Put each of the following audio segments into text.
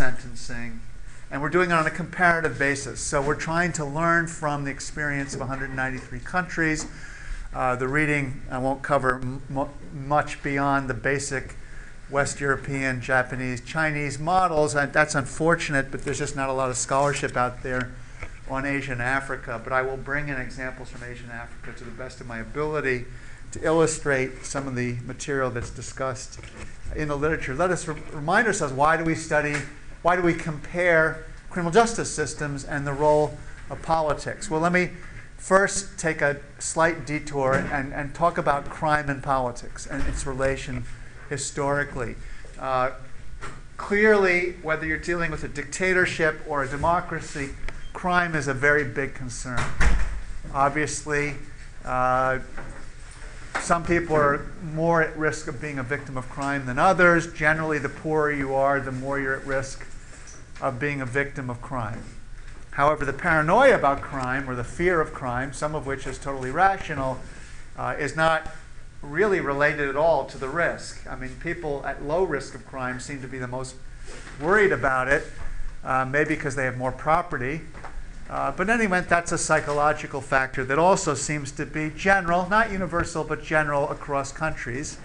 sentencing, and we're doing it on a comparative basis. So we're trying to learn from the experience of 193 countries. Uh, the reading I won't cover much beyond the basic West European, Japanese, Chinese models. And that's unfortunate, but there's just not a lot of scholarship out there on Asia and Africa. But I will bring in examples from Asia and Africa to the best of my ability to illustrate some of the material that's discussed in the literature. Let us re remind ourselves why do we study, why do we compare criminal justice systems and the role of politics? Well, let me first take a slight detour and, and talk about crime and politics and its relation historically. Uh, clearly, whether you're dealing with a dictatorship or a democracy, crime is a very big concern. Obviously, uh, some people are more at risk of being a victim of crime than others. Generally, the poorer you are, the more you're at risk of being a victim of crime. However, the paranoia about crime or the fear of crime, some of which is totally rational, uh, is not really related at all to the risk. I mean, people at low risk of crime seem to be the most worried about it, uh, maybe because they have more property. Uh, but in any event, that's a psychological factor that also seems to be general, not universal, but general across countries.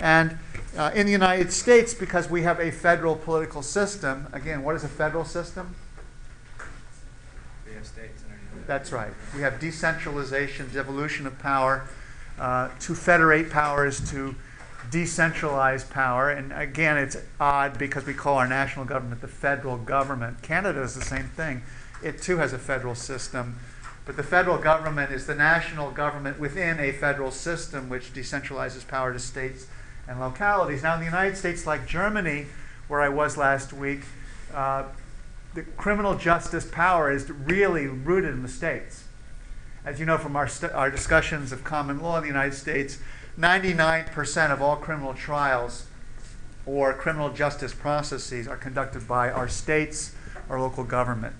And uh, in the United States, because we have a federal political system, again, what is a federal system? We have states. That's right. We have decentralization, devolution of power uh, to federate powers, to decentralize power. And again, it's odd because we call our national government the federal government. Canada is the same thing. It too has a federal system. But the federal government is the national government within a federal system which decentralizes power to states and localities. Now, in the United States, like Germany, where I was last week, uh, the criminal justice power is really rooted in the states. As you know from our, our discussions of common law in the United States, 99% of all criminal trials or criminal justice processes are conducted by our states or local government.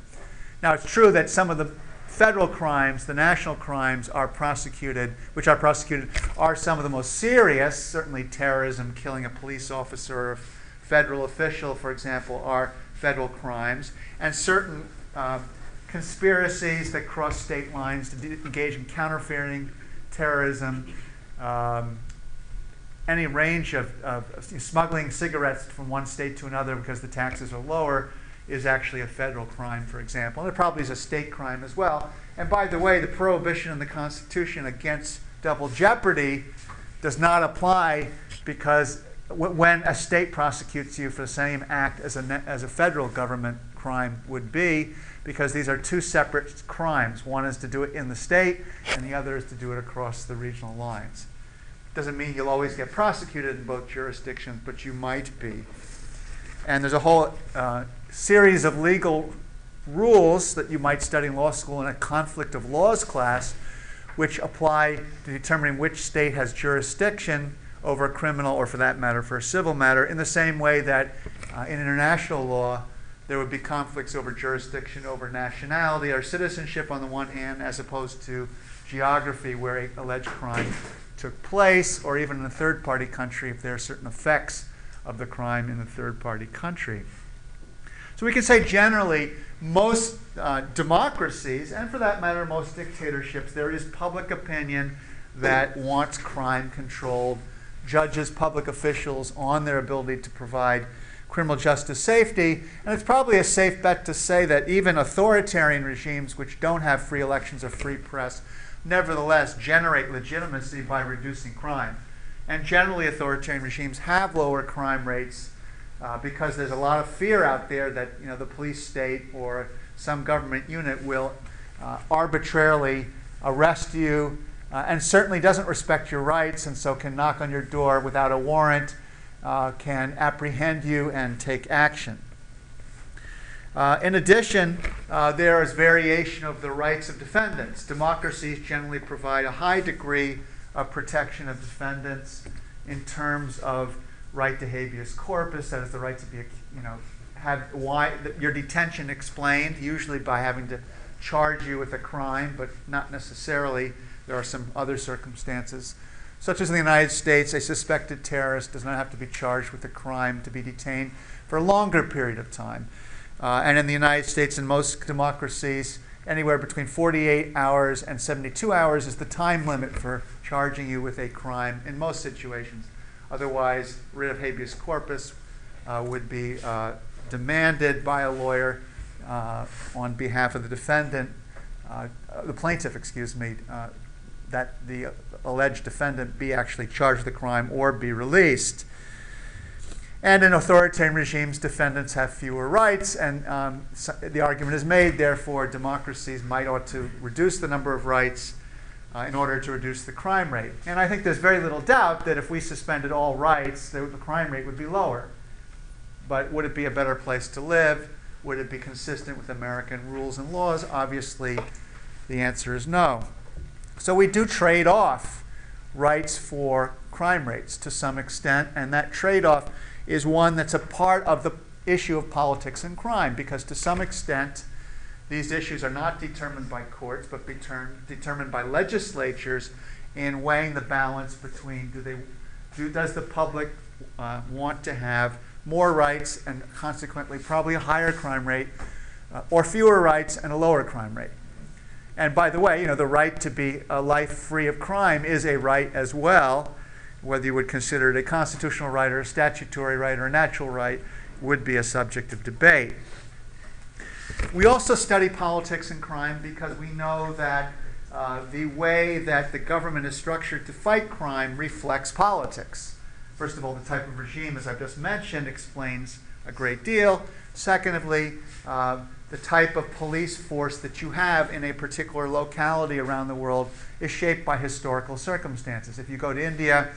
Now, it's true that some of the federal crimes, the national crimes, are prosecuted, which are prosecuted, are some of the most serious. Certainly, terrorism, killing a police officer or a federal official, for example, are federal crimes. And certain uh, conspiracies that cross state lines to engage in counterfeiting, terrorism, um, any range of, of, smuggling cigarettes from one state to another because the taxes are lower is actually a federal crime, for example. And it probably is a state crime as well. And by the way, the prohibition in the Constitution against double jeopardy does not apply because when a state prosecutes you for the same act as a, as a federal government crime would be, because these are two separate crimes. One is to do it in the state, and the other is to do it across the regional lines. Doesn't mean you'll always get prosecuted in both jurisdictions, but you might be. And there's a whole uh, series of legal rules that you might study in law school in a conflict of laws class, which apply to determining which state has jurisdiction over a criminal, or for that matter, for a civil matter, in the same way that uh, in international law, there would be conflicts over jurisdiction, over nationality, or citizenship on the one hand, as opposed to geography where a alleged crime took place, or even in a third party country if there are certain effects of the crime in the third party country. So we can say generally, most uh, democracies, and for that matter, most dictatorships, there is public opinion that wants crime controlled, judges public officials on their ability to provide criminal justice safety. And it's probably a safe bet to say that even authoritarian regimes which don't have free elections or free press nevertheless generate legitimacy by reducing crime. And generally, authoritarian regimes have lower crime rates uh, because there's a lot of fear out there that you know the police state or some government unit will uh, arbitrarily arrest you uh, and certainly doesn't respect your rights and so can knock on your door without a warrant uh, can apprehend you and take action. Uh, in addition, there is variation of the rights of defendants. Democracies generally provide a high degree of protection of defendants in terms of right to habeas corpus, that is the right to be, you know, have why your detention explained, usually by having to charge you with a crime, but not necessarily. There are some other circumstances such as in the United States, a suspected terrorist does not have to be charged with a crime to be detained for a longer period of time. Uh, and in the United States and most democracies, anywhere between 48 hours and 72 hours is the time limit for charging you with a crime in most situations. Otherwise, writ of habeas corpus uh, would be uh, demanded by a lawyer uh, on behalf of the defendant, uh, the plaintiff, excuse me, uh, that the alleged defendant be actually charged with the crime or be released. And in authoritarian regimes, defendants have fewer rights, and um, so the argument is made, therefore, democracies might ought to reduce the number of rights uh, in order to reduce the crime rate. And I think there's very little doubt that if we suspended all rights, the, the crime rate would be lower. But would it be a better place to live? Would it be consistent with American rules and laws? Obviously, the answer is no. So we do trade off rights for crime rates to some extent, and that trade off is one that's a part of the issue of politics and crime because to some extent these issues are not determined by courts but determined by legislatures in weighing the balance between do they do, does the public uh, want to have more rights and consequently probably a higher crime rate uh, or fewer rights and a lower crime rate and by the way you know the right to be a life free of crime is a right as well whether you would consider it a constitutional right or a statutory right or a natural right would be a subject of debate. We also study politics and crime because we know that uh, the way that the government is structured to fight crime reflects politics. First of all, the type of regime, as I've just mentioned, explains a great deal. Secondly, uh, the type of police force that you have in a particular locality around the world is shaped by historical circumstances. If you go to India,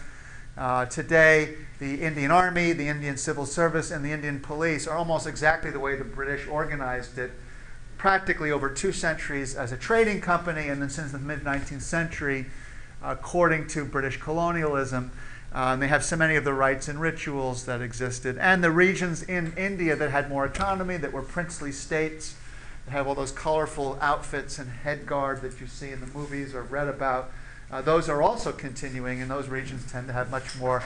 uh, today, the Indian Army, the Indian Civil Service, and the Indian Police are almost exactly the way the British organized it, practically over two centuries as a trading company, and then since the mid 19th century, according to British colonialism. Uh, they have so many of the rites and rituals that existed. And the regions in India that had more autonomy, that were princely states, that have all those colorful outfits and head guard that you see in the movies or read about uh, those are also continuing, and those regions tend to have much more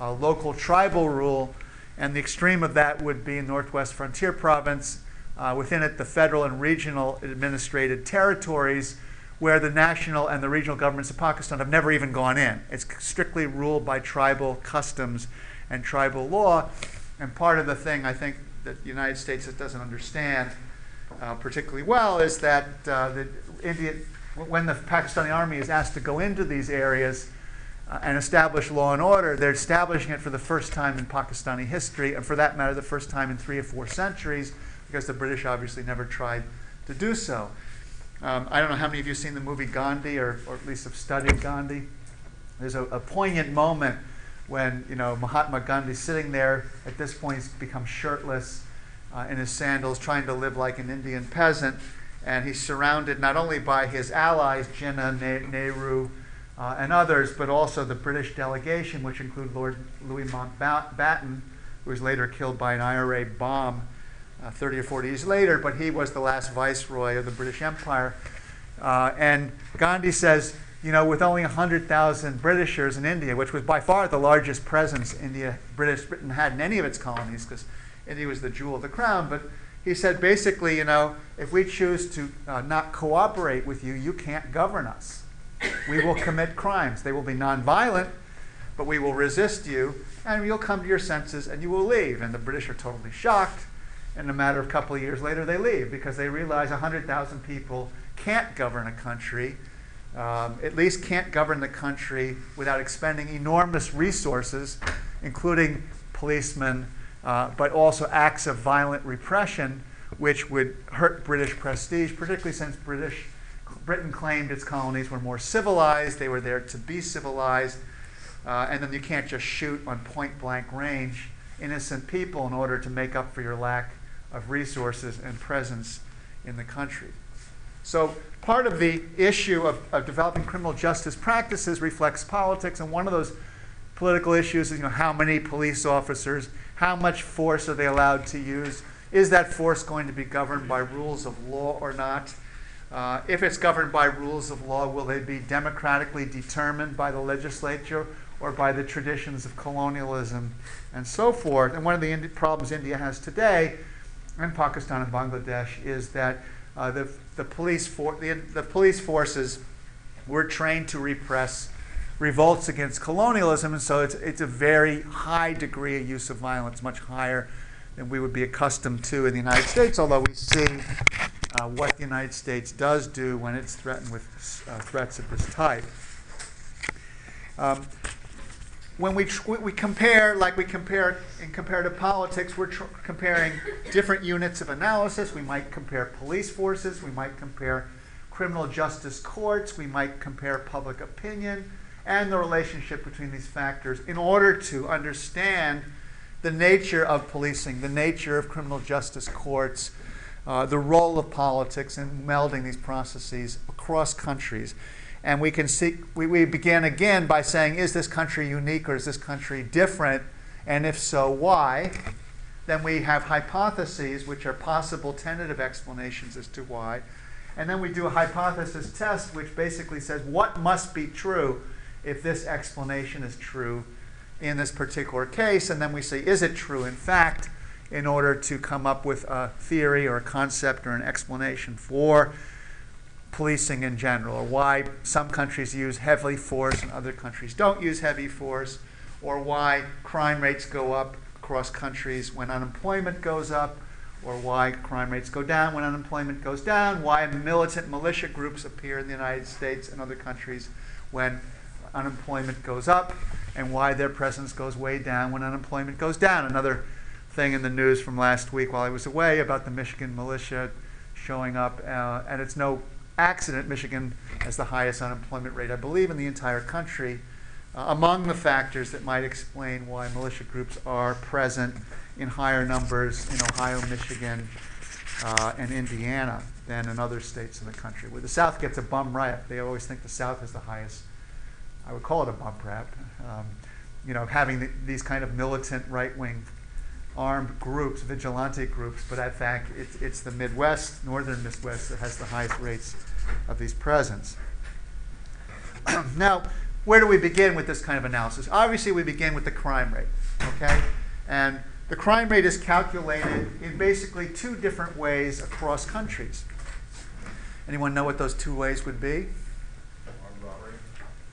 uh, local tribal rule. And the extreme of that would be Northwest Frontier Province. Uh, within it, the federal and regional administrated territories, where the national and the regional governments of Pakistan have never even gone in. It's strictly ruled by tribal customs and tribal law. And part of the thing I think that the United States doesn't understand uh, particularly well is that uh, the India, when the Pakistani army is asked to go into these areas uh, and establish law and order, they're establishing it for the first time in Pakistani history, and for that matter, the first time in three or four centuries, because the British obviously never tried to do so. Um, I don't know how many of you have seen the movie Gandhi, or, or at least have studied Gandhi. There's a, a poignant moment when you know Mahatma Gandhi sitting there. At this point, he's become shirtless uh, in his sandals, trying to live like an Indian peasant and he's surrounded not only by his allies, Jinnah, Nehru, uh, and others, but also the British delegation, which include Lord Louis Mountbatten, who was later killed by an IRA bomb uh, 30 or 40 years later, but he was the last viceroy of the British Empire. Uh, and Gandhi says, you know, with only 100,000 Britishers in India, which was by far the largest presence India, British Britain had in any of its colonies, because India was the jewel of the crown, but he said basically, you know, if we choose to uh, not cooperate with you, you can't govern us. We will commit crimes. They will be nonviolent, but we will resist you, and you'll come to your senses and you will leave. And the British are totally shocked. In a matter of a couple of years later, they leave because they realize 100,000 people can't govern a country, um, at least can't govern the country without expending enormous resources, including policemen uh, but also acts of violent repression, which would hurt British prestige, particularly since British Britain claimed its colonies were more civilized. They were there to be civilized, uh, and then you can't just shoot on point blank range innocent people in order to make up for your lack of resources and presence in the country. So part of the issue of, of developing criminal justice practices reflects politics, and one of those political issues is you know, how many police officers how much force are they allowed to use? Is that force going to be governed by rules of law or not? Uh, if it's governed by rules of law, will they be democratically determined by the legislature or by the traditions of colonialism and so forth? And one of the problems India has today, and Pakistan and Bangladesh, is that uh, the, the, police for, the, the police forces were trained to repress revolts against colonialism, and so it's, it's a very high degree of use of violence, much higher than we would be accustomed to in the United States, although we see uh, what the United States does do when it's threatened with uh, threats of this type. Um, when we, we compare, like we compare in comparative politics, we're comparing different units of analysis. We might compare police forces, we might compare criminal justice courts, we might compare public opinion, and the relationship between these factors in order to understand the nature of policing, the nature of criminal justice courts, uh, the role of politics in melding these processes across countries. And we can see, we, we begin again by saying, is this country unique or is this country different? And if so, why? Then we have hypotheses, which are possible tentative explanations as to why. And then we do a hypothesis test, which basically says what must be true if this explanation is true in this particular case. And then we say, is it true in fact, in order to come up with a theory or a concept or an explanation for policing in general, or why some countries use heavy force and other countries don't use heavy force, or why crime rates go up across countries when unemployment goes up, or why crime rates go down when unemployment goes down, why militant militia groups appear in the United States and other countries when unemployment goes up, and why their presence goes way down when unemployment goes down. Another thing in the news from last week while I was away about the Michigan militia showing up, uh, and it's no accident, Michigan has the highest unemployment rate, I believe, in the entire country. Uh, among the factors that might explain why militia groups are present in higher numbers in Ohio, Michigan, uh, and Indiana than in other states in the country. Where the South gets a bum rap, they always think the South is the highest. I would call it a bum rap. Um, you know, having the, these kind of militant right-wing armed groups, vigilante groups, but in fact, it's, it's the Midwest, northern Midwest, that has the highest rates of these presence. now, where do we begin with this kind of analysis? Obviously, we begin with the crime rate, okay? And the crime rate is calculated in basically two different ways across countries. Anyone know what those two ways would be?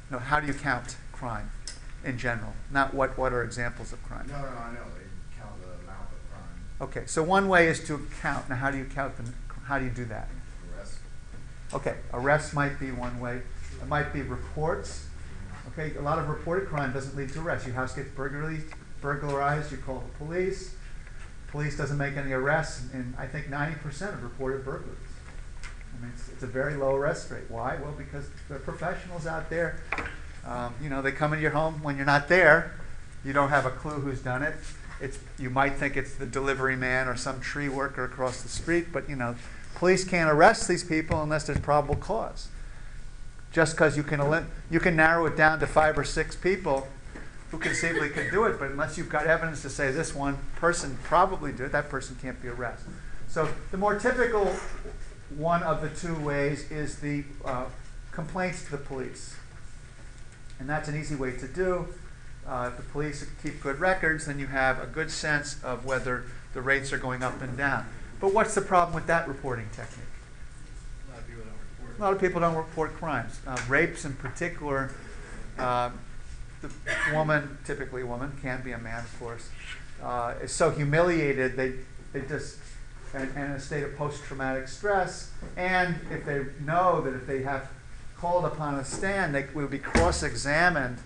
No, how do you count crime in general? Not what, what are examples of crime? No, no, I know, they count the amount of crime, Okay, so one way is to count. Now, how do you count them? How do you do that? arrest. Okay, arrests might be one way. It might be reports. Okay, a lot of reported crime doesn't lead to arrest. Your house gets burglary, burglarized, you call the police. Police doesn't make any arrests in, I think, 90% of reported burglaries. I mean, it's, it's a very low arrest rate. Why? Well, because the professionals out there, um, you know, they come into your home when you're not there. You don't have a clue who's done it. It's, you might think it's the delivery man or some tree worker across the street, but you know, police can't arrest these people unless there's probable cause. Just because you can you can narrow it down to five or six people who conceivably could do it, but unless you've got evidence to say this one person probably did it, that person can't be arrested. So the more typical one of the two ways is the uh, complaints to the police, and that's an easy way to do. Uh, if the police keep good records, then you have a good sense of whether the rates are going up and down. But what's the problem with that reporting technique? A lot of people don't report. Lot of people don't report crimes. Uh, rapes, in particular, uh, the woman, typically a woman, can be a man, of course, uh, is so humiliated they they just and, and in a state of post-traumatic stress. And if they know that if they have called upon a stand, they will be cross-examined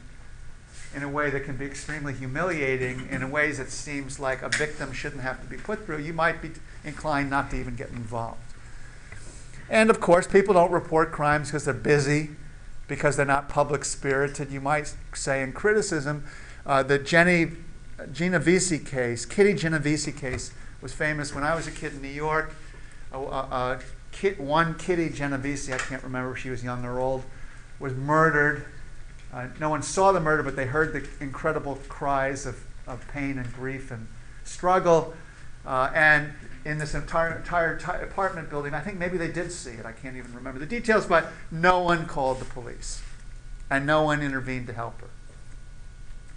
in a way that can be extremely humiliating, in ways that seems like a victim shouldn't have to be put through. You might be inclined not to even get involved. And of course, people don't report crimes because they're busy, because they're not public spirited. You might say in criticism, uh, the Jenny Genovese case, Kitty Genovese case, was famous when I was a kid in New York. Kid, one Kitty Genovese, I can't remember if she was young or old, was murdered. Uh, no one saw the murder, but they heard the incredible cries of, of pain and grief and struggle. Uh, and in this entire, entire ti- apartment building, I think maybe they did see it. I can't even remember the details, but no one called the police. And no one intervened to help her.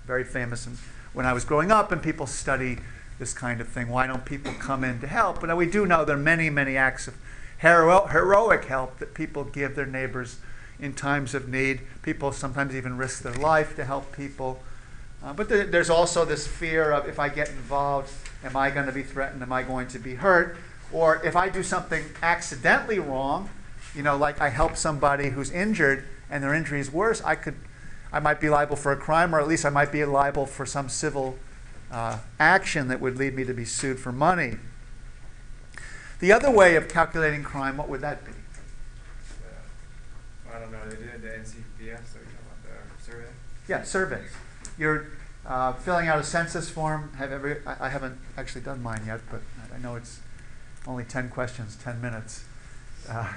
Very famous and when I was growing up, and people study this kind of thing. Why don't people come in to help? But we do know there are many, many acts of hero- heroic help that people give their neighbors in times of need. People sometimes even risk their life to help people. Uh, but there, there's also this fear of if I get involved, am I going to be threatened? Am I going to be hurt? Or if I do something accidentally wrong, you know, like I help somebody who's injured and their injury is worse, I could, I might be liable for a crime, or at least I might be liable for some civil uh, action that would lead me to be sued for money. The other way of calculating crime, what would that be? Don't know, they did the NCVS, so you about the survey? Yeah, surveys. You're uh, filling out a census form. Have every, I, I haven't actually done mine yet, but I know it's only 10 questions, 10 minutes. Uh,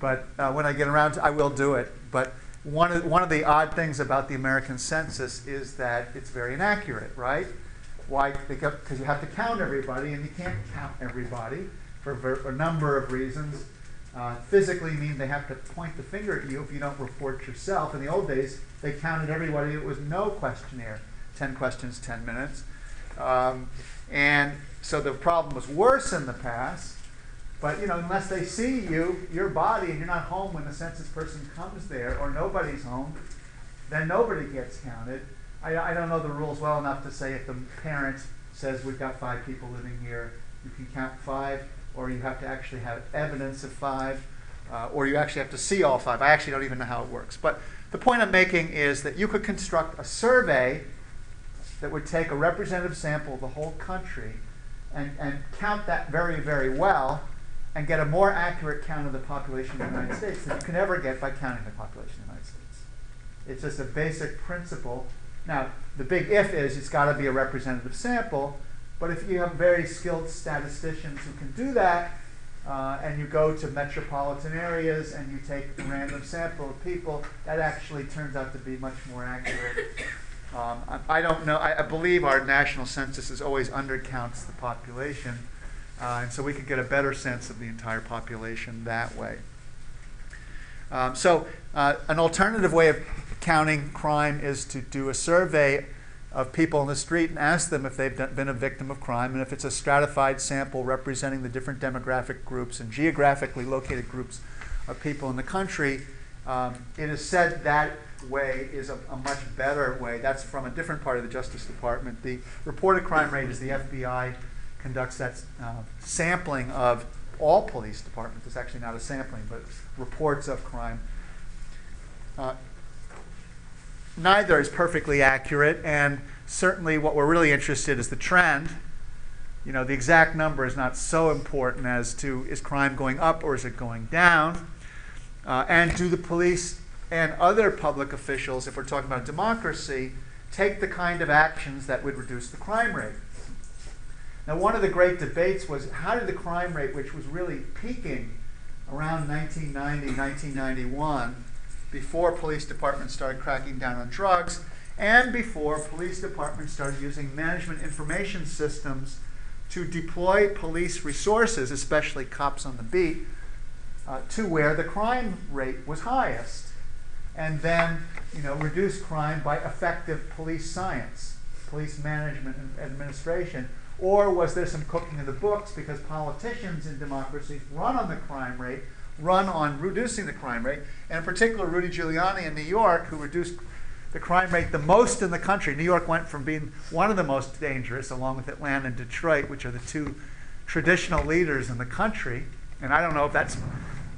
but uh, when I get around to I will do it. But one of, one of the odd things about the American census is that it's very inaccurate, right? Why? Because you have to count everybody, and you can't count everybody for a number of reasons. Uh, physically mean they have to point the finger at you if you don't report yourself. In the old days, they counted everybody. It was no questionnaire. 10 questions, 10 minutes. Um, and so the problem was worse in the past. But you know, unless they see you, your body, and you're not home when the census person comes there, or nobody's home, then nobody gets counted. I, I don't know the rules well enough to say if the parent says we've got five people living here, you can count five, or you have to actually have evidence of five, uh, or you actually have to see all five. I actually don't even know how it works. But the point I'm making is that you could construct a survey that would take a representative sample of the whole country and, and count that very, very well and get a more accurate count of the population of the United States than you can ever get by counting the population of the United States. It's just a basic principle. Now, the big if is it's got to be a representative sample, but if you have very skilled statisticians who can do that, uh, and you go to metropolitan areas and you take a random sample of people, that actually turns out to be much more accurate. Um, I, I don't know, I, I believe our national census is always undercounts the population. Uh, and so we could get a better sense of the entire population that way. Um, so, uh, an alternative way of counting crime is to do a survey of people in the street and ask them if they've been a victim of crime. And if it's a stratified sample representing the different demographic groups and geographically located groups of people in the country, um, it is said that way is a, a much better way. That's from a different part of the Justice Department. The reported crime rate is the FBI conducts that uh, sampling of all police departments. It's actually not a sampling, but reports of crime. Uh, neither is perfectly accurate, and certainly what we're really interested in is the trend. You know, the exact number is not so important as to is crime going up or is it going down? Uh, and do the police and other public officials, if we're talking about democracy, take the kind of actions that would reduce the crime rate? Now, one of the great debates was how did the crime rate, which was really peaking around 1990, 1991, before police departments started cracking down on drugs, and before police departments started using management information systems to deploy police resources, especially cops on the beat, uh, to where the crime rate was highest, and then you know reduce crime by effective police science, police management and administration. Or was there some cooking in the books because politicians in democracies run on the crime rate, run on reducing the crime rate, and in particular Rudy Giuliani in New York, who reduced the crime rate the most in the country. New York went from being one of the most dangerous, along with Atlanta and Detroit, which are the two traditional leaders in the country. And I don't know if that's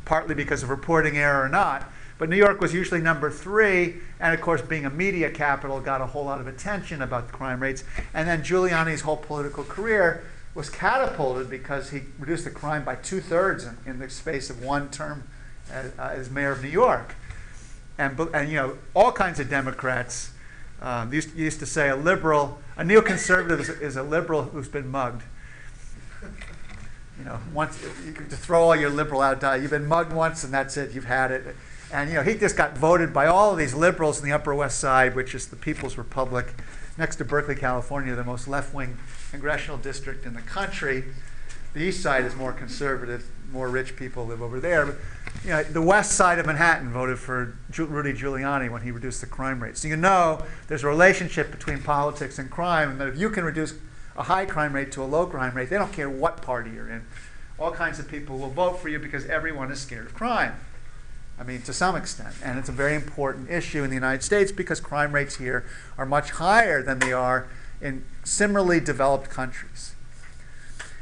partly because of reporting error or not, but New York was usually number three, and of course, being a media capital, got a whole lot of attention about the crime rates. And then Giuliani's whole political career was catapulted because he reduced the crime by two thirds in, in, the space of one term as, uh, as, mayor of New York. And, and you know, all kinds of Democrats um, used, used to say a liberal, a neoconservative is, is a liberal who's been mugged you know, once you just throw all your liberal out. Uh, you've been mugged once, and that's it. You've had it. And you know, he just got voted by all of these liberals in the Upper West Side, which is the People's Republic, next to Berkeley, California, the most left-wing congressional district in the country. The east side is more conservative, more rich people live over there. But, you know, the west side of Manhattan voted for Rudy Giuliani when he reduced the crime rate. So you know there's a relationship between politics and crime, and that if you can reduce a high crime rate to a low crime rate, they don't care what party you're in. All kinds of people will vote for you because everyone is scared of crime. I mean, to some extent. And it's a very important issue in the United States because crime rates here are much higher than they are in similarly developed countries.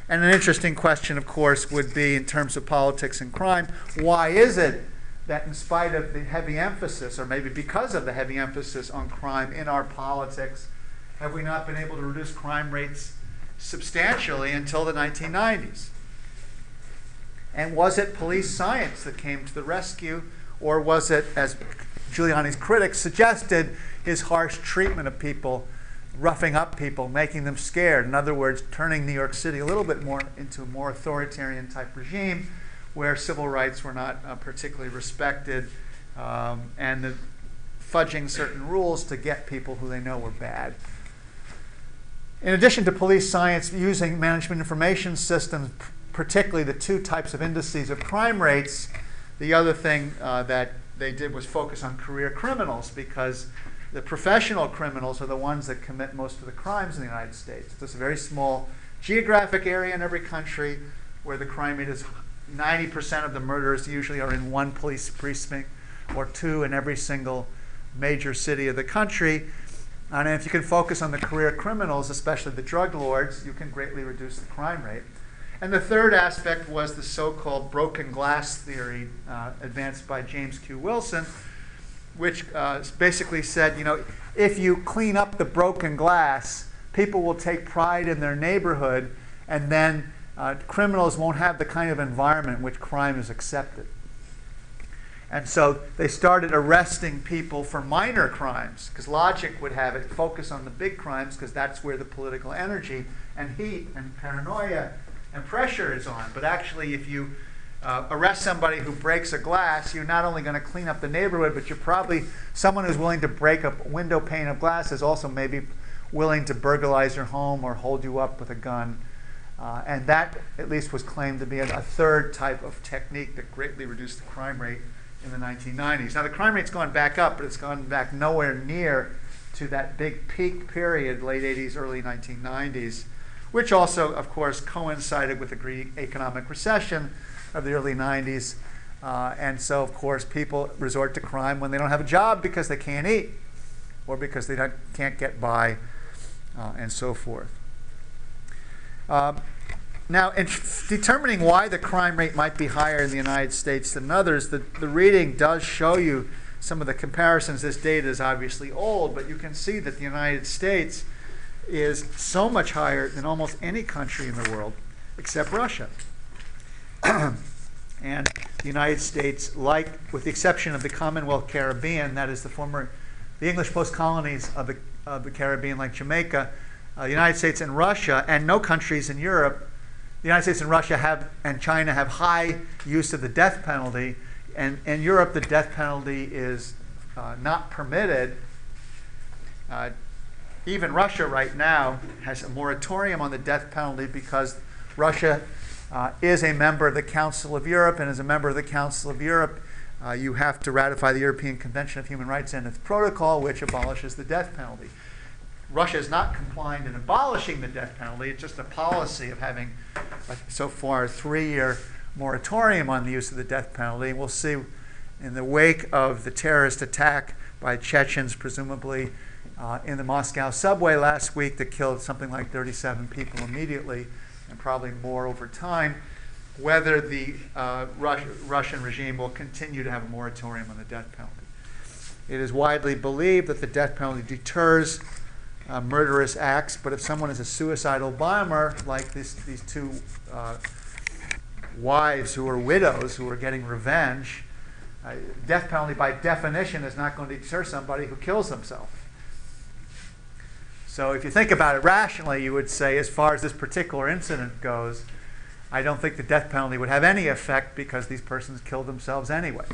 And an interesting question, of course, would be in terms of politics and crime why is it that, in spite of the heavy emphasis, or maybe because of the heavy emphasis on crime in our politics, have we not been able to reduce crime rates substantially until the 1990s? And was it police science that came to the rescue, or was it, as Giuliani's critics suggested, his harsh treatment of people, roughing up people, making them scared? In other words, turning New York City a little bit more into a more authoritarian type regime where civil rights were not uh, particularly respected um, and the fudging certain rules to get people who they know were bad. In addition to police science using management information systems, particularly the two types of indices of crime rates, the other thing uh, that they did was focus on career criminals because the professional criminals are the ones that commit most of the crimes in the United States. It's a very small geographic area in every country where the crime rate is 90% of the murders usually are in one police precinct or two in every single major city of the country. And if you can focus on the career criminals, especially the drug lords, you can greatly reduce the crime rate. And the third aspect was the so called broken glass theory uh, advanced by James Q. Wilson, which uh, basically said you know, if you clean up the broken glass, people will take pride in their neighborhood, and then uh, criminals won't have the kind of environment in which crime is accepted. And so they started arresting people for minor crimes because logic would have it focus on the big crimes because that's where the political energy and heat and paranoia and pressure is on. But actually, if you uh, arrest somebody who breaks a glass, you're not only going to clean up the neighborhood, but you're probably someone who's willing to break a window pane of glass is also maybe willing to burglarize your home or hold you up with a gun. Uh, and that, at least, was claimed to be a, a third type of technique that greatly reduced the crime rate in the 1990s. Now, the crime rate's gone back up, but it's gone back nowhere near to that big peak period, late 80s, early 1990s, which also, of course, coincided with the Greek economic recession of the early 90s. Uh, and so, of course, people resort to crime when they don't have a job because they can't eat or because they can't get by, uh, and so forth. Uh, now, in determining why the crime rate might be higher in the United States than others, the, the reading does show you some of the comparisons. This data is obviously old, but you can see that the United States is so much higher than almost any country in the world except Russia. and the United States, like, with the exception of the Commonwealth Caribbean, that is the former, the English post colonies of the, of the Caribbean, like Jamaica, uh, the United States and Russia, and no countries in Europe, the United States and Russia have, and China have high use of the death penalty. And in Europe, the death penalty is uh, not permitted. Uh, even Russia right now has a moratorium on the death penalty because Russia uh, is a member of the Council of Europe, and as a member of the Council of Europe, uh, you have to ratify the European Convention of Human Rights and its protocol, which abolishes the death penalty. Russia is not complying in abolishing the death penalty. It's just a policy of having, so far, a three year moratorium on the use of the death penalty. We'll see in the wake of the terrorist attack by Chechens, presumably uh, in the Moscow subway last week, that killed something like 37 people immediately and probably more over time, whether the uh, Rus- Russian regime will continue to have a moratorium on the death penalty. It is widely believed that the death penalty deters uh, murderous acts, but if someone is a suicidal bomber, like this, these two uh, wives who are widows who are getting revenge, uh, death penalty by definition is not going to deter somebody who kills themselves. So if you think about it rationally, you would say, as far as this particular incident goes, I don't think the death penalty would have any effect because these persons killed themselves anyway.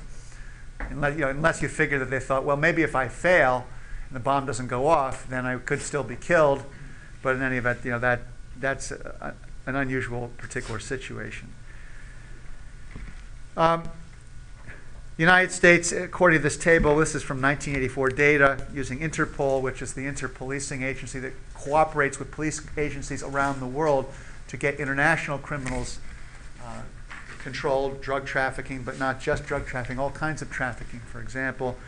Unless you, know, unless you figure that they thought, well, maybe if I fail, and the bomb doesn't go off, then I could still be killed. But in any event, you know, that, that's a, an unusual particular situation. Um, United States, according to this table, this is from 1984 data using Interpol, which is the interpolicing agency that cooperates with police agencies around the world to get international criminals uh, controlled, drug trafficking, but not just drug trafficking, all kinds of trafficking, for example.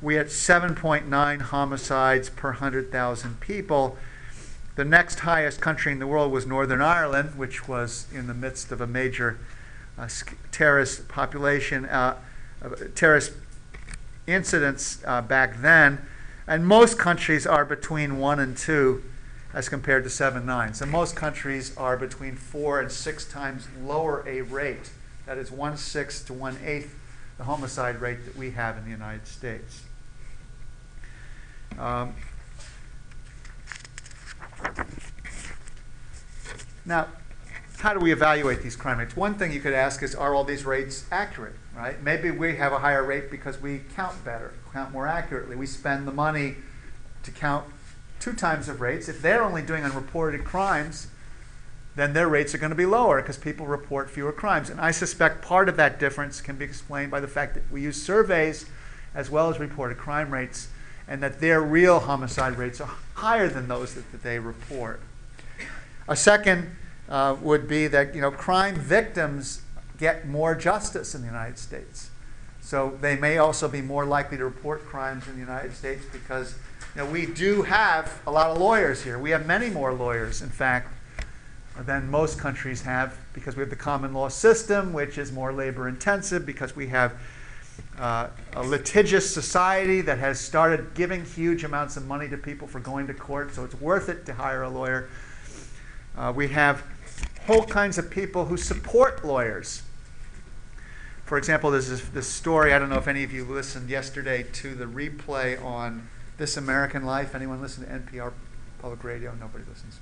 We had 7.9 homicides per 100,000 people. The next highest country in the world was Northern Ireland, which was in the midst of a major uh, terrorist population, uh, terrorist incidents uh, back then. And most countries are between one and two as compared to seven nine. So most countries are between four and six times lower a rate. That is one sixth to one eighth the homicide rate that we have in the United States. Um, now, how do we evaluate these crime rates? One thing you could ask is, are all these rates accurate? Right? Maybe we have a higher rate because we count better, count more accurately. We spend the money to count two times of rates. If they're only doing unreported crimes, then their rates are going to be lower because people report fewer crimes. And I suspect part of that difference can be explained by the fact that we use surveys as well as reported crime rates, and that their real homicide rates are higher than those that, that they report. A second uh, would be that you know crime victims get more justice in the United States, so they may also be more likely to report crimes in the United States because you know, we do have a lot of lawyers here. We have many more lawyers, in fact, than most countries have because we have the common law system, which is more labor intensive because we have uh, a litigious society that has started giving huge amounts of money to people for going to court, so it's worth it to hire a lawyer. Uh, we have whole kinds of people who support lawyers. For example, there's this, this story. I don't know if any of you listened yesterday to the replay on This American Life. Anyone listen to NPR public radio? Nobody listens.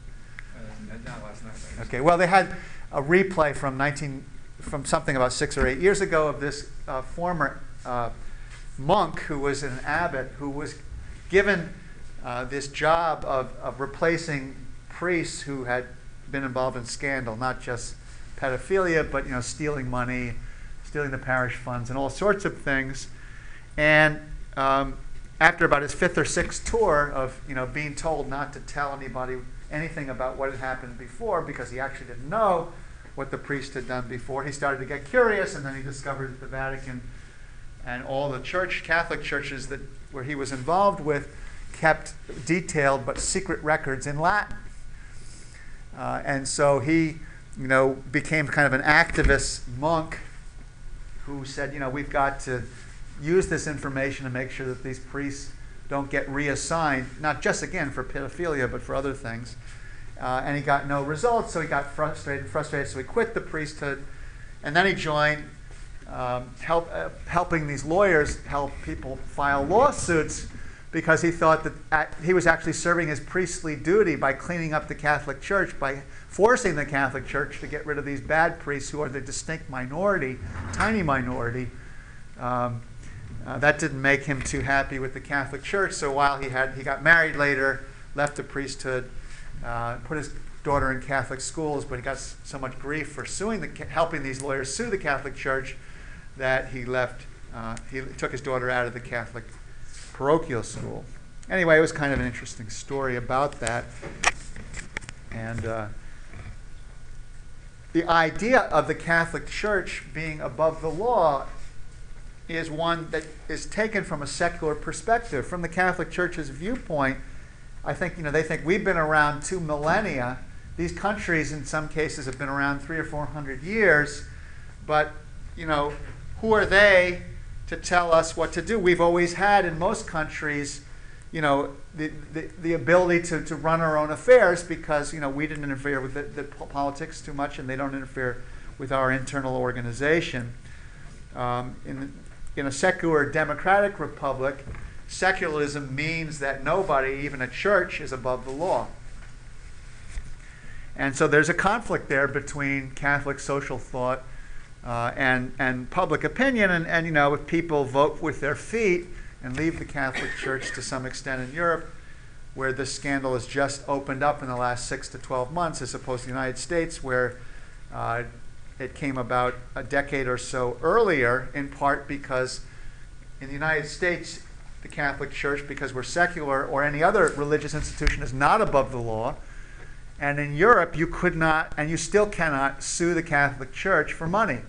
Uh, not last night. Okay, well, they had a replay from 19, from something about six or eight years ago of this uh, former uh, monk who was an abbot who was given uh, this job of, of replacing priests who had been involved in scandal, not just pedophilia, but you know, stealing money, stealing the parish funds, and all sorts of things. And um, after about his fifth or sixth tour of you know being told not to tell anybody anything about what had happened before because he actually didn't know what the priest had done before, he started to get curious, and then he discovered that the Vatican and all the church, Catholic churches that where he was involved with, kept detailed but secret records in Latin. Uh, and so he, you know, became kind of an activist monk who said, you know, we've got to use this information to make sure that these priests don't get reassigned, not just again for pedophilia, but for other things. Uh, and he got no results, so he got frustrated, frustrated, so he quit the priesthood, and then he joined, um, help, uh, helping these lawyers help people file lawsuits because he thought that at, he was actually serving his priestly duty by cleaning up the Catholic Church, by forcing the Catholic Church to get rid of these bad priests who are the distinct minority, tiny minority. Um, uh, that didn't make him too happy with the Catholic Church. So while he had he got married later, left the priesthood, uh, put his daughter in Catholic schools, but he got so much grief for suing the helping these lawyers sue the Catholic Church that he left. Uh, he took his daughter out of the Catholic parochial school. Anyway, it was kind of an interesting story about that, and. The idea of the Catholic Church being above the law is one that is taken from a secular perspective. From the Catholic Church's viewpoint, I think you know they think we've been around two millennia. These countries, in some cases, have been around three or four hundred years, but you know, who are they to tell us what to do? We've always had in most countries, you know, the, the, the ability to, to run our own affairs because you know we didn't interfere with the, the politics too much, and they don't interfere with our internal organization. Um, in, in a secular democratic republic, secularism means that nobody, even a church, is above the law. And so there's a conflict there between Catholic social thought uh, and, and public opinion. And, and, you know, if people vote with their feet, and leave the Catholic Church to some extent in Europe, where this scandal has just opened up in the last six to 12 months, as opposed to the United States, where uh, it came about a decade or so earlier, in part because in the United States, the Catholic Church, because we're secular, or any other religious institution, is not above the law. And in Europe, you could not, and you still cannot, sue the Catholic Church for money.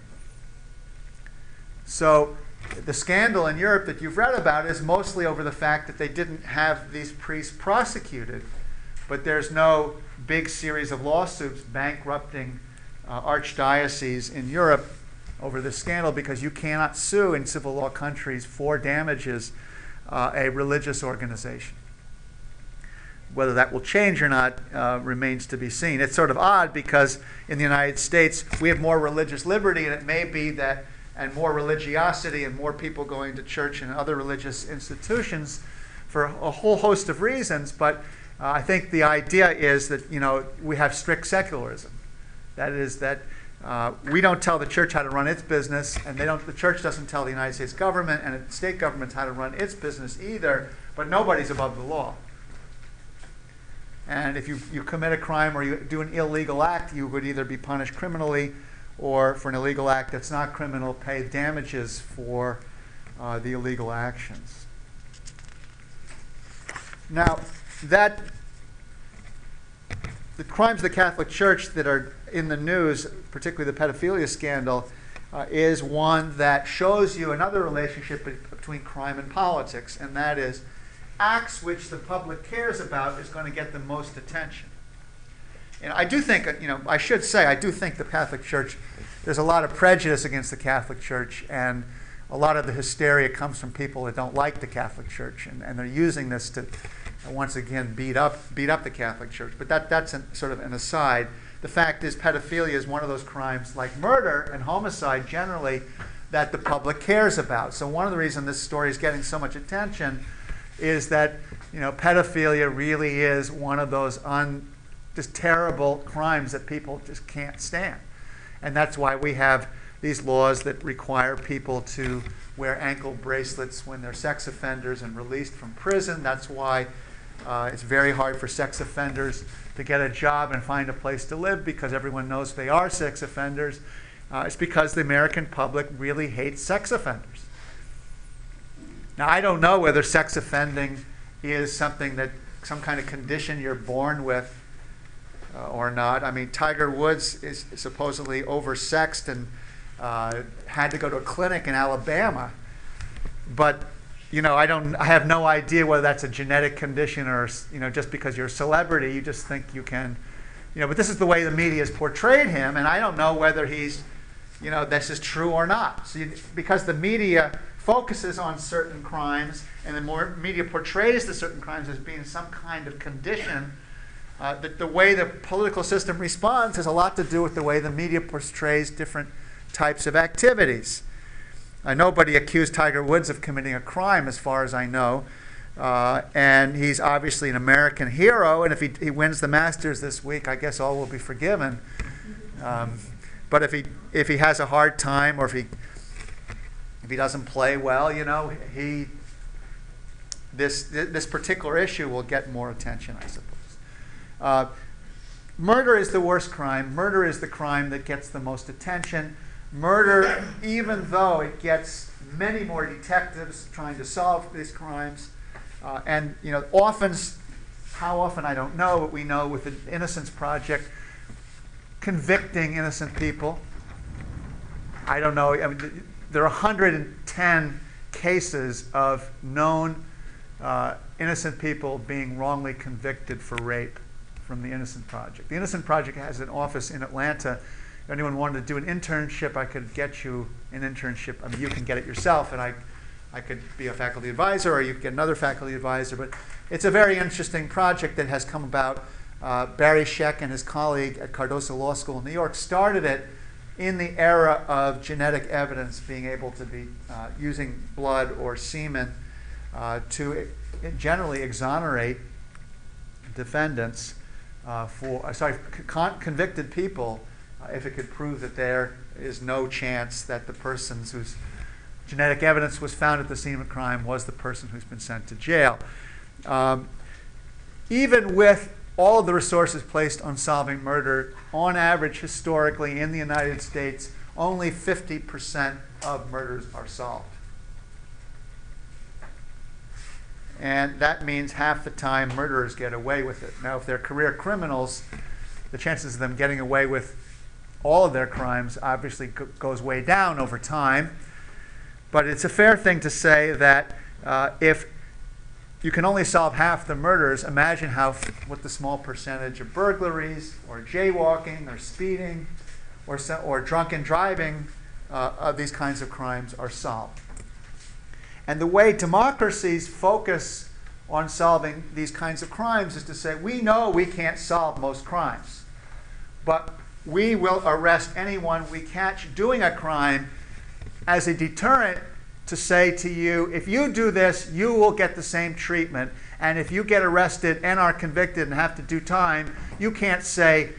So the scandal in Europe that you've read about is mostly over the fact that they didn't have these priests prosecuted, but there's no big series of lawsuits bankrupting uh, archdioceses in Europe over this scandal because you cannot sue in civil law countries for damages uh, a religious organization. Whether that will change or not uh, remains to be seen. It's sort of odd because in the United States we have more religious liberty, and it may be that, and more religiosity, and more people going to church and other religious institutions for a whole host of reasons. But uh, I think the idea is that you know we have strict secularism. That is that uh, we don't tell the church how to run its business, and they don't. The church doesn't tell the United States government and the state governments how to run its business either. But nobody's above the law. And if you, you commit a crime or you do an illegal act, you would either be punished criminally or for an illegal act that's not criminal, pay damages for uh, the illegal actions. Now, that the crimes of the Catholic Church that are in the news, particularly the pedophilia scandal, uh, is one that shows you another relationship between crime and politics, and that is acts which the public cares about is going to get the most attention. And I do think, you know, I should say, I do think the Catholic Church, there's a lot of prejudice against the Catholic Church, and a lot of the hysteria comes from people that don't like the Catholic Church, and, and they're using this to, once again, beat up, beat up the Catholic Church. But that, that's an, sort of an aside. The fact is, pedophilia is one of those crimes, like murder and homicide generally, that the public cares about. So one of the reasons this story is getting so much attention is that you know pedophilia really is one of those un, just terrible crimes that people just can't stand, and that's why we have these laws that require people to wear ankle bracelets when they're sex offenders and released from prison. That's why uh, it's very hard for sex offenders to get a job and find a place to live because everyone knows they are sex offenders. Uh, it's because the American public really hates sex offenders. Now, I don't know whether sex offending is something that some kind of condition you're born with uh, or not. I mean, Tiger Woods is supposedly oversexed and uh, had to go to a clinic in Alabama. But, you know, I don't, I have no idea whether that's a genetic condition or, you know, just because you're a celebrity, you just think you can, you know, but this is the way the media has portrayed him, and I don't know whether he's, you know, this is true or not. So you, because the media focuses on certain crimes, and the more media portrays the certain crimes as being some kind of condition, uh, the, the way the political system responds has a lot to do with the way the media portrays different types of activities. Uh, nobody accused Tiger Woods of committing a crime, as far as I know. Uh, and he's obviously an American hero, and if he, he wins the Masters this week, I guess all will be forgiven. Um, but if he, if he has a hard time or if he if he doesn't play well, you know, he this this particular issue will get more attention, I suppose. Uh, murder is the worst crime. Murder is the crime that gets the most attention. Murder, even though it gets many more detectives trying to solve these crimes, uh, and you know, often, how often I don't know, but we know with the Innocence Project, convicting innocent people. I don't know. I mean, there are 110 cases of known uh, innocent people being wrongly convicted for rape from the Innocent Project. The Innocent Project has an office in Atlanta. If anyone wanted to do an internship, I could get you an internship. I mean, you can get it yourself, and I, I could be a faculty advisor, or you could get another faculty advisor. But it's a very interesting project that has come about. Uh, Barry Scheck and his colleague at Cardozo Law School in New York started it in the era of genetic evidence being able to be uh, using blood or semen uh, to generally exonerate defendants uh, for, uh, sorry, con- convicted people uh, if it could prove that there is no chance that the persons whose genetic evidence was found at the scene of a crime was the person who's been sent to jail. Um, even with all the resources placed on solving murder, on average, historically in the United States, only 50% of murders are solved. And that means half the time murderers get away with it. Now, if they're career criminals, the chances of them getting away with all of their crimes obviously goes way down over time. But it's a fair thing to say that uh, if you can only solve half the murders, imagine how what the small percentage of burglaries or jaywalking or speeding or, or drunken driving uh, of these kinds of crimes are solved. And the way democracies focus on solving these kinds of crimes is to say, we know we can't solve most crimes, but we will arrest anyone we catch doing a crime as a deterrent to say to you, if you do this, you will get the same treatment. And if you get arrested and are convicted and have to do time, you can't say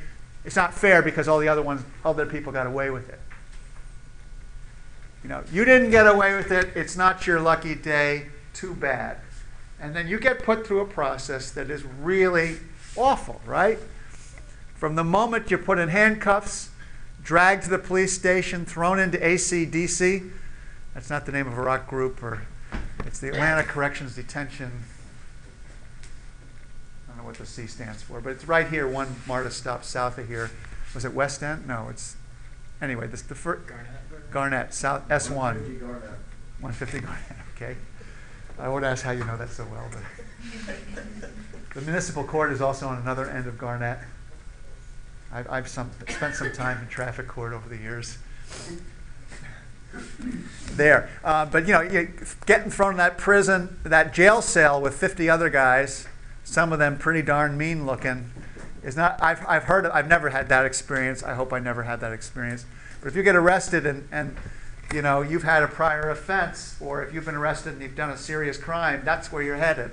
it's not fair because all the other ones, other people got away with it. You know, you didn't get away with it. It's not your lucky day. Too bad. And then you get put through a process that is really awful, right? From the moment you're put in handcuffs, dragged to the police station, thrown into ACDC, that's not the name of a rock group, or it's the Atlanta Corrections Detention. I don't know what the C stands for, but it's right here, one MARTA stop south of here. Was it West End? No, it's anyway. This the first Garnett. Garnett South S one. 150 Garnett. 150 Garnett, okay. I would ask how you know that so well, but the municipal court is also on another end of Garnett. I've, I've some, spent some time in traffic court over the years. There, uh, but you know, you getting thrown in that prison, that jail cell with 50 other guys, some of them pretty darn mean looking, is not. I've, I've heard. I've never had that experience. I hope I never had that experience. But if you get arrested and, and you know you've had a prior offense, or if you've been arrested and you've done a serious crime, that's where you're headed,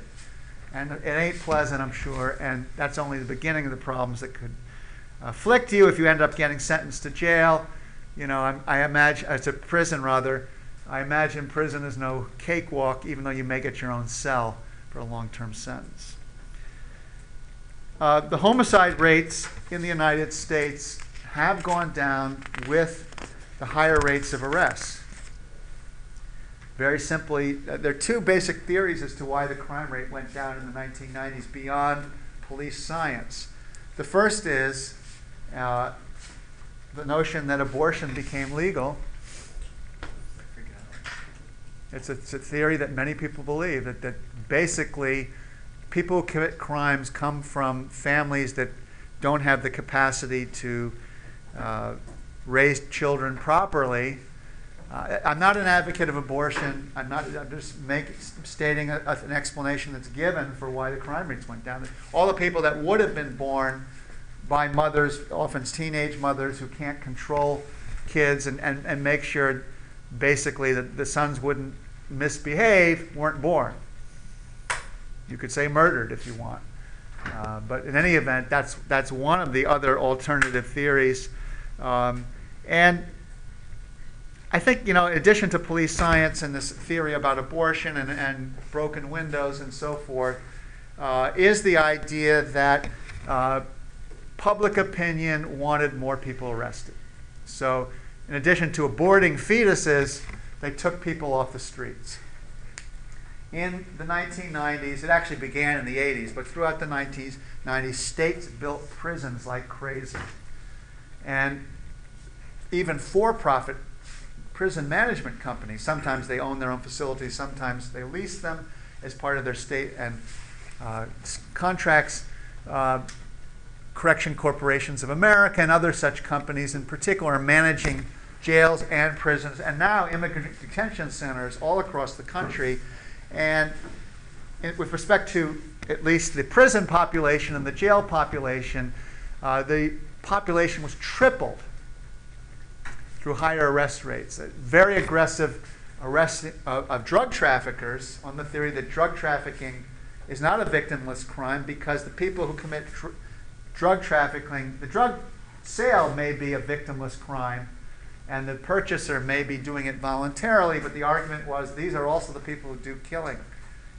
and it ain't pleasant, I'm sure. And that's only the beginning of the problems that could afflict you if you end up getting sentenced to jail. You know, I'm, I imagine, uh, to prison rather, I imagine prison is no cakewalk, even though you may get your own cell for a long term sentence. Uh, the homicide rates in the United States have gone down with the higher rates of arrests. Very simply, uh, there are two basic theories as to why the crime rate went down in the 1990s beyond police science. The first is uh, the notion that abortion became legal. It's a, it's a theory that many people believe that, that basically people who commit crimes come from families that don't have the capacity to uh, raise children properly. Uh, I'm not an advocate of abortion. I'm not. I'm just make, stating a, an explanation that's given for why the crime rates went down. All the people that would have been born by mothers, often teenage mothers, who can't control kids and, and, and make sure basically that the sons wouldn't misbehave, weren't born. You could say murdered if you want. Uh, but in any event, that's, that's one of the other alternative theories. Um, and I think, you know, in addition to police science and this theory about abortion and, and broken windows and so forth, uh, is the idea that uh, public opinion wanted more people arrested. So, in addition to aborting fetuses, they took people off the streets. In the 1990s, it actually began in the 80s, but throughout the 90s, 90s, states built prisons like crazy. And even for profit prison management companies, sometimes they own their own facilities, sometimes they lease them as part of their state and uh, contracts. Uh, Correction Corporations of America and other such companies, in particular, managing jails and prisons, and now immigrant detention centers all across the country. And with respect to at least the prison population and the jail population, uh, the population was tripled through higher arrest rates. Very aggressive arrest of, of drug traffickers on the theory that drug trafficking is not a victimless crime because the people who commit tr- drug trafficking, the drug sale may be a victimless crime, And the purchaser may be doing it voluntarily, but the argument was these are also the people who do killing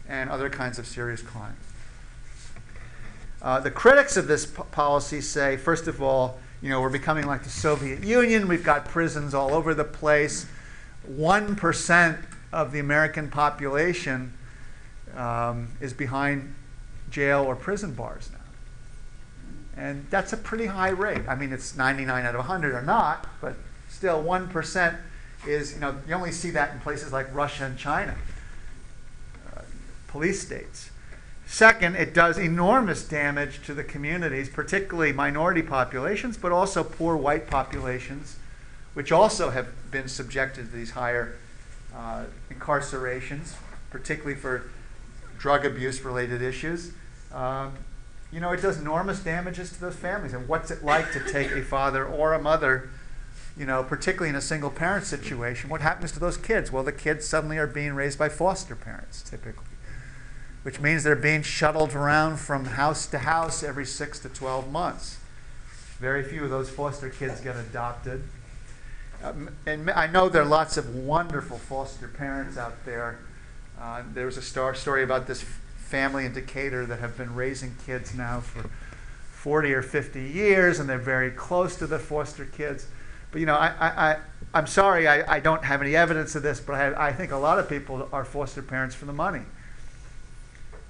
and other kinds of serious crime. Uh, the critics of this p- policy say, first of all, you know, we're becoming like the Soviet Union. We've got prisons all over the place. One percent of the American population um, is behind jail or prison bars now. And that's a pretty high rate. I mean, it's 99 out of 100 or not, but still 1% is, you know, you only see that in places like Russia and China, uh, police states. Second, it does enormous damage to the communities, particularly minority populations, but also poor white populations, which also have been subjected to these higher uh, incarcerations, particularly for drug abuse related issues. Um, you know, it does enormous damages to those families. And what's it like to take a father or a mother, you know, particularly in a single parent situation? What happens to those kids? Well, the kids suddenly are being raised by foster parents, typically, which means they're being shuttled around from house to house every six to 12 months. Very few of those foster kids get adopted. Um, and I know there are lots of wonderful foster parents out there. Uh, there was a star story about this family in Decatur that have been raising kids now for 40 or 50 years, and they're very close to the foster kids. But you know, I, I, I, I'm sorry, I, I don't have any evidence of this, but I, I think a lot of people are foster parents for the money.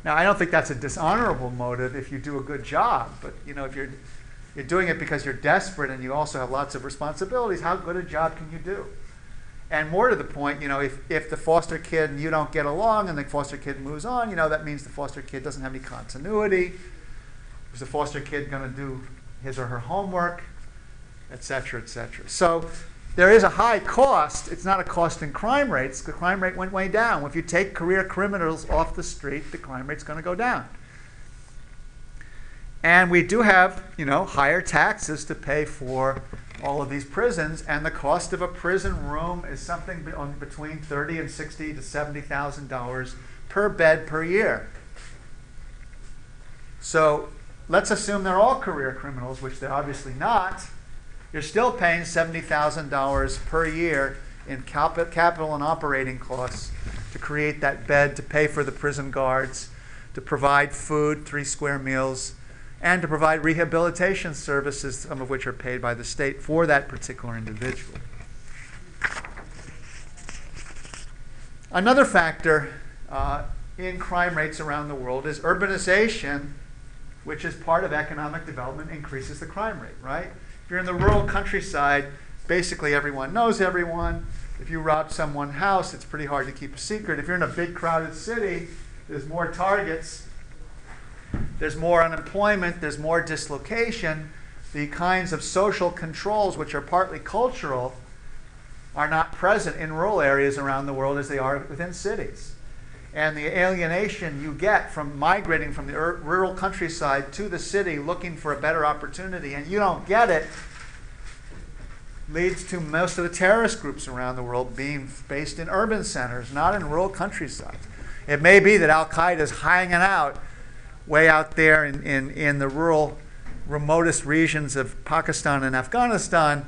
Now, I don't think that's a dishonorable motive if you do a good job, but you know, if you're you're doing it because you're desperate and you also have lots of responsibilities, how good a job can you do? And more to the point, you know, if, if the foster kid and you don't get along and the foster kid moves on, you know, that means the foster kid doesn't have any continuity. Is the foster kid going to do his or her homework, et cetera, et cetera? So there is a high cost. It's not a cost in crime rates. The crime rate went way down. If you take career criminals off the street, the crime rate's going to go down. And we do have, you know, higher taxes to pay for all of these prisons, and the cost of a prison room is something between thirty and sixty to seventy thousand dollars per bed per year. So let's assume they're all career criminals, which they're obviously not. You're still paying seventy thousand dollars per year in cap- capital and operating costs to create that bed, to pay for the prison guards, to provide food, three square meals, and to provide rehabilitation services, some of which are paid by the state for that particular individual. Another factor uh, in crime rates around the world is urbanization, which is part of economic development, increases the crime rate, right? If you're in the rural countryside, basically everyone knows everyone. If you rob someone's house, it's pretty hard to keep a secret. If you're in a big crowded city, there's more targets, there's more unemployment, there's more dislocation. The kinds of social controls, which are partly cultural, are not present in rural areas around the world as they are within cities. And the alienation you get from migrating from the rural countryside to the city looking for a better opportunity, and you don't get it, leads to most of the terrorist groups around the world being based in urban centers, not in rural countrysides. It may be that Al Qaeda is hanging out way out there in, in, in the rural, remotest regions of Pakistan and Afghanistan.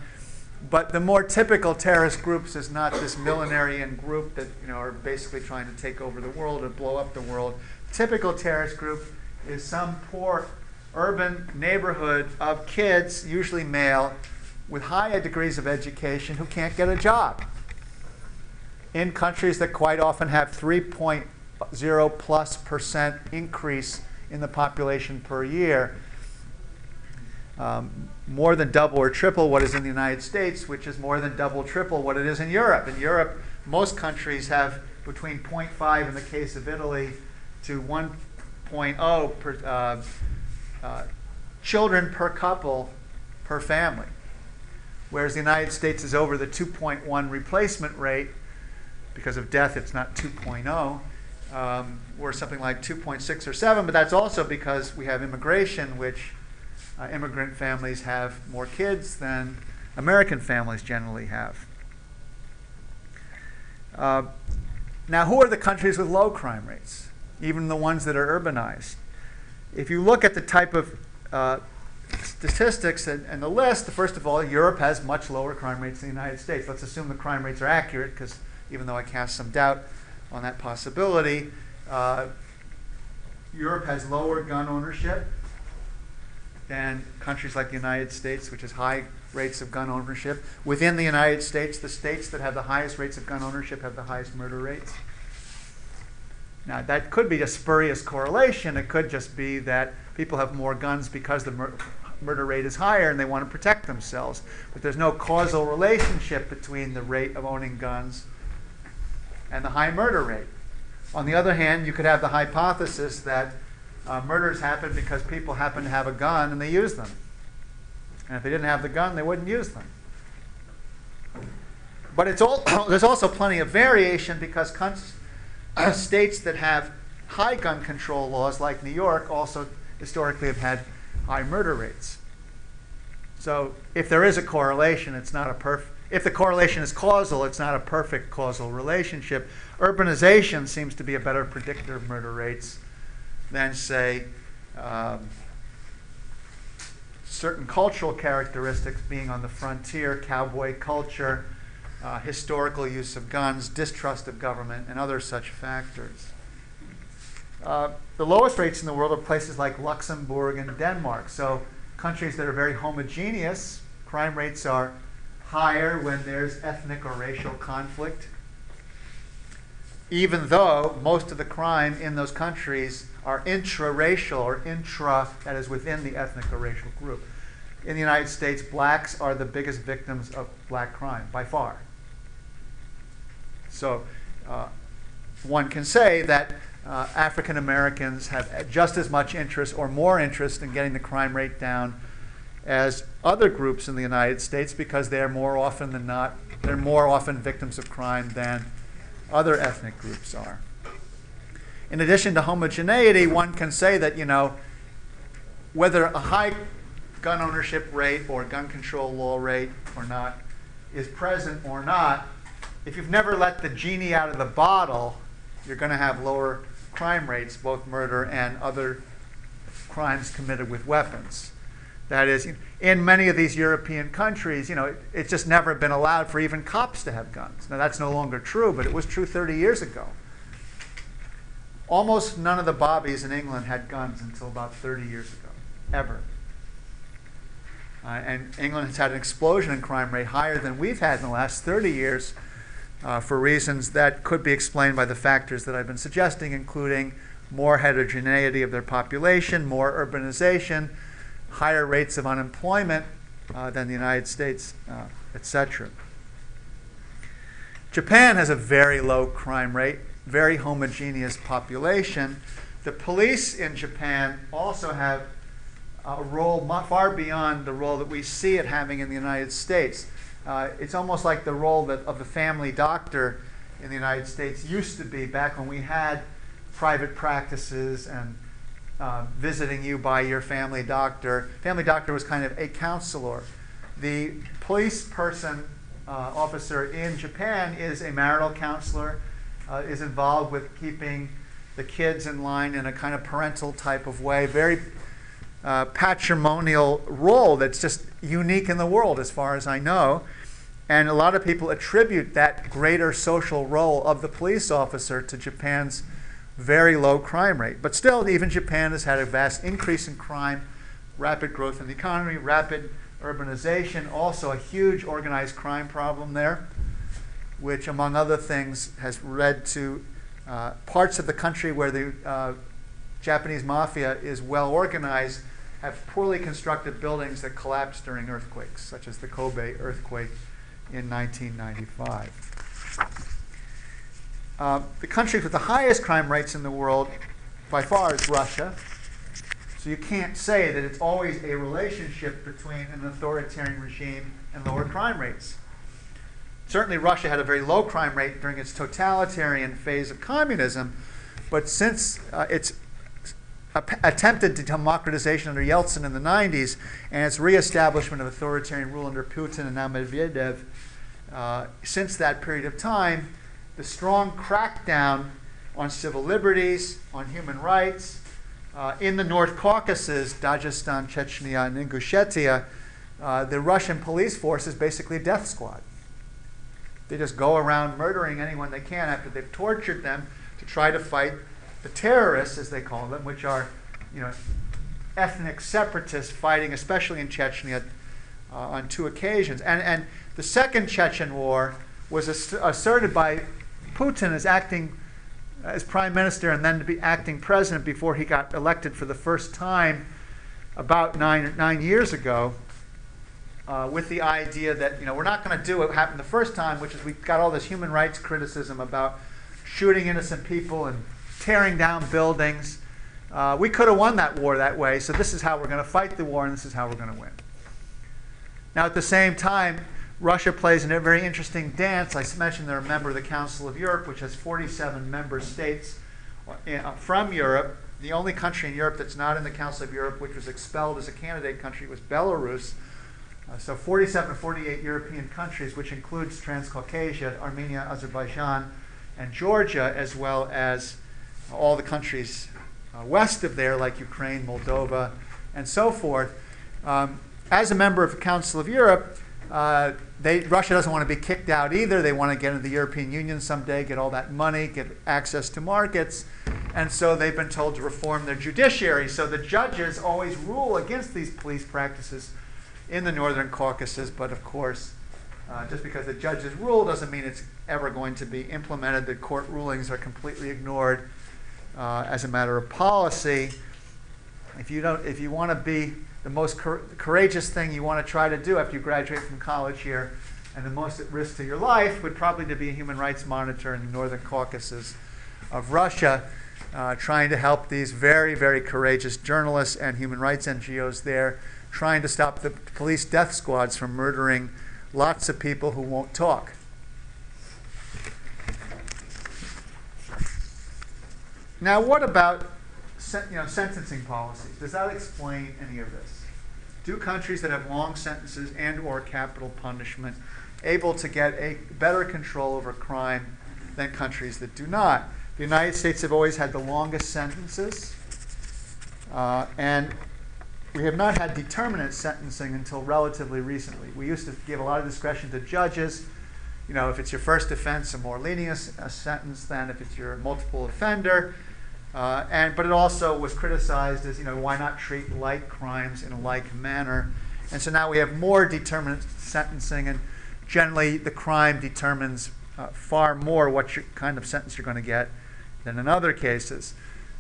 But the more typical terrorist groups is not this millenarian group that you know are basically trying to take over the world or blow up the world. Typical terrorist group is some poor urban neighborhood of kids, usually male, with higher degrees of education who can't get a job. In countries that quite often have 3.0 plus percent increase in the population per year, um, more than double or triple what is in the United States, which is more than double, triple what it is in Europe. In Europe, most countries have between 0.5 in the case of Italy to 1.0 per, uh, uh, children per couple per family, whereas the United States is over the 2.1 replacement rate. Because of death, it's not 2.0 um, we're something like 2.6 or 7, but that's also because we have immigration, which uh, immigrant families have more kids than American families generally have. Uh, now, who are the countries with low crime rates? Even the ones that are urbanized. If you look at the type of uh, statistics and, and the list, first of all, Europe has much lower crime rates than the United States. Let's assume the crime rates are accurate, because even though I cast some doubt on that possibility, uh, Europe has lower gun ownership than countries like the United States, which has high rates of gun ownership. Within the United States, the states that have the highest rates of gun ownership have the highest murder rates. Now, that could be a spurious correlation. It could just be that people have more guns because the mur- murder rate is higher and they want to protect themselves. But there's no causal relationship between the rate of owning guns and the high murder rate. On the other hand, you could have the hypothesis that uh, murders happen because people happen to have a gun and they use them. And if they didn't have the gun, they wouldn't use them. But it's all, there's also plenty of variation because cons- states that have high gun control laws, like New York, also historically have had high murder rates. So if there is a correlation, it's not a perfect. If the correlation is causal, it's not a perfect causal relationship. Urbanization seems to be a better predictor of murder rates than, say, um, certain cultural characteristics being on the frontier, cowboy culture, uh, historical use of guns, distrust of government, and other such factors. Uh, the lowest rates in the world are places like Luxembourg and Denmark. So, countries that are very homogeneous, crime rates are higher when there's ethnic or racial conflict. Even though most of the crime in those countries are intra-racial or intra, that is within the ethnic or racial group. In the United States, blacks are the biggest victims of black crime by far. So uh, one can say that uh, African Americans have just as much interest or more interest in getting the crime rate down as other groups in the United States because they're more often than not, they're more often victims of crime than other ethnic groups are. In addition to homogeneity, one can say that, you know, whether a high gun ownership rate or gun control law rate or not is present or not, if you've never let the genie out of the bottle, you're going to have lower crime rates, both murder and other crimes committed with weapons. That is, in many of these European countries, you know, it, it's just never been allowed for even cops to have guns. Now, that's no longer true, but it was true 30 years ago. Almost none of the bobbies in England had guns until about 30 years ago, ever. Uh, and England has had an explosion in crime rate higher than we've had in the last 30 years uh, for reasons that could be explained by the factors that I've been suggesting, including more heterogeneity of their population, more urbanization, higher rates of unemployment uh, than the United States, uh, etc. Japan has a very low crime rate, very homogeneous population. The police in Japan also have a role far beyond the role that we see it having in the United States. Uh, it's almost like the role that, of the family doctor in the United States used to be back when we had private practices and uh, visiting you by your family doctor. Family doctor was kind of a counselor. The police person, uh, officer in Japan is a marital counselor, uh, is involved with keeping the kids in line in a kind of parental type of way. Very uh, patrimonial role that's just unique in the world, as far as I know. And a lot of people attribute that greater social role of the police officer to Japan's very low crime rate. But still, even Japan has had a vast increase in crime, rapid growth in the economy, rapid urbanization, also a huge organized crime problem there, which, among other things, has led to uh, parts of the country where the uh, Japanese mafia is well organized have poorly constructed buildings that collapse during earthquakes, such as the Kobe earthquake in 1995. Uh, the country with the highest crime rates in the world by far is Russia. So you can't say that it's always a relationship between an authoritarian regime and lower crime rates. Certainly, Russia had a very low crime rate during its totalitarian phase of communism, but since uh, its attempted democratization under Yeltsin in the 90s and its reestablishment of authoritarian rule under Putin and now Medvedev, uh, since that period of time, the strong crackdown on civil liberties, on human rights, uh, in the North Caucasus, Dagestan, Chechnya, and Ingushetia, uh, the Russian police force is basically a death squad. They just go around murdering anyone they can after they've tortured them to try to fight the terrorists, as they call them, which are, you know, ethnic separatists fighting, especially in Chechnya, uh, on two occasions. And, and the second Chechen war was ass- asserted by Putin as acting as prime minister and then to be acting president before he got elected for the first time about nine, nine years ago. Uh, with the idea that you know we're not going to do what happened the first time, which is we got all this human rights criticism about shooting innocent people and tearing down buildings. Uh, we could have won that war that way, so this is how we're going to fight the war, and this is how we're going to win. Now, at the same time, Russia plays a very interesting dance. I mentioned they're a member of the Council of Europe, which has 47 member states uh, from Europe. The only country in Europe that's not in the Council of Europe, which was expelled as a candidate country, was Belarus. Uh, so 47 or 48 European countries, which includes Transcaucasia, Armenia, Azerbaijan, and Georgia, as well as all the countries uh, west of there, like Ukraine, Moldova, and so forth. Um, as a member of the Council of Europe, uh, they, Russia doesn't want to be kicked out either. They want to get into the European Union someday, get all that money, get access to markets. And so they've been told to reform their judiciary. So the judges always rule against these police practices in the Northern Caucasus. But of course, uh, just because the judges rule doesn't mean it's ever going to be implemented. The court rulings are completely ignored uh, as a matter of policy. If you, don't, if you want to be the most cor- courageous thing you want to try to do after you graduate from college here, and the most at risk to your life, would probably to be a human rights monitor in the Northern Caucasus of Russia, uh, trying to help these very, very courageous journalists and human rights NGOs there, trying to stop the police death squads from murdering lots of people who won't talk. Now, what about you know, sentencing policies? Does that explain any of this? Do countries that have long sentences and or capital punishment able to get a better control over crime than countries that do not? The United States have always had the longest sentences, uh, and we have not had determinate sentencing until relatively recently. We used to give a lot of discretion to judges. You know, if it's your first offense, a more lenient a sentence than if it's your multiple offender. Uh, and but it also was criticized as you know why not treat like crimes in a like manner, and so now we have more determinate sentencing, and generally the crime determines uh, far more what kind of sentence you're going to get than in other cases.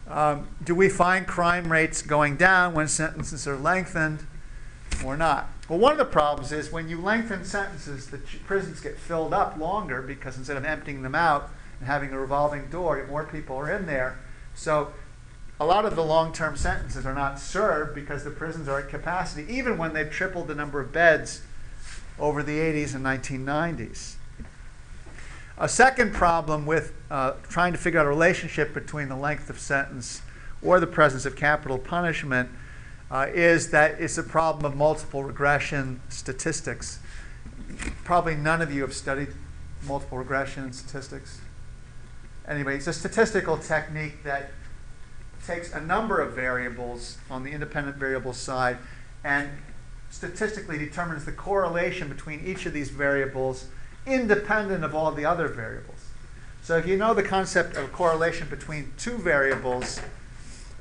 Um, do we find crime rates going down when sentences are lengthened or not? Well, one of the problems is when you lengthen sentences, the prisons get filled up longer because instead of emptying them out and having a revolving door, more people are in there. So a lot of the long term sentences are not served because the prisons are at capacity, even when they've tripled the number of beds over the 80s and 1990s. A second problem with uh, trying to figure out a relationship between the length of sentence or the presence of capital punishment uh, is that it's a problem of multiple regression statistics. Probably none of you have studied multiple regression statistics. Anyway, it's a statistical technique that takes a number of variables on the independent variable side and statistically determines the correlation between each of these variables independent of all the other variables. So if you know the concept of correlation between two variables,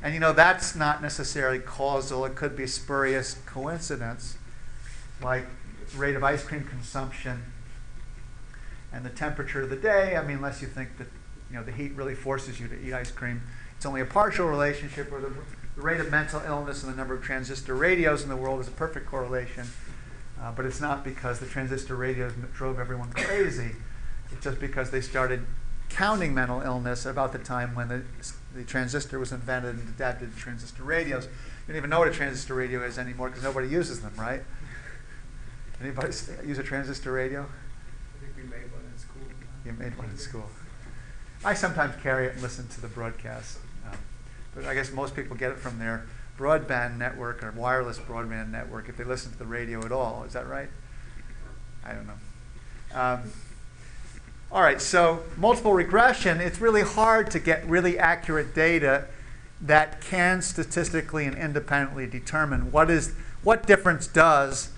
and you know that's not necessarily causal, it could be spurious coincidence, like rate of ice cream consumption and the temperature of the day. I mean, unless you think that you know the heat really forces you to eat ice cream, it's only a partial relationship. Or the, the rate of mental illness and the number of transistor radios in the world is a perfect correlation. Uh, but it's not because the transistor radios drove everyone crazy. It's just because they started counting mental illness about the time when the, the transistor was invented and adapted to transistor radios. You don't even know what a transistor radio is anymore because nobody uses them, right? Anybody use a transistor radio? I think we made one in school. You made one in school. I sometimes carry it and listen to the broadcast. Um, but I guess most people get it from their broadband network or wireless broadband network if they listen to the radio at all. Is that right? I don't know. Um, all right, so multiple regression, it's really hard to get really accurate data that can statistically and independently determine what is what difference does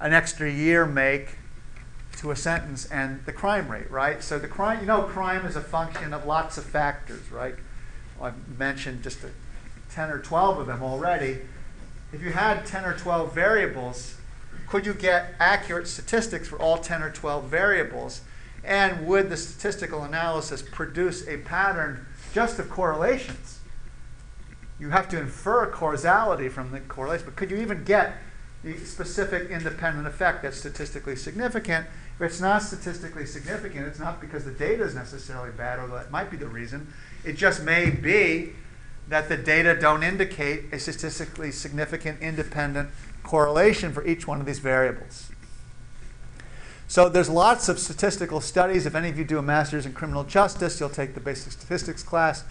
an extra year make to a sentence and the crime rate, right? So the crime, you know, crime is a function of lots of factors, right? I've mentioned just a, 10 or 12 of them already. If you had 10 or 12 variables, could you get accurate statistics for all 10 or 12 variables? And would the statistical analysis produce a pattern just of correlations? You have to infer causality from the correlation, but could you even get the specific independent effect that's statistically significant? If it's not statistically significant, it's not because the data is necessarily bad, although that might be the reason. It just may be that the data don't indicate a statistically significant independent correlation for each one of these variables. So there's lots of statistical studies. If any of you do a master's in criminal justice, you'll take the basic statistics class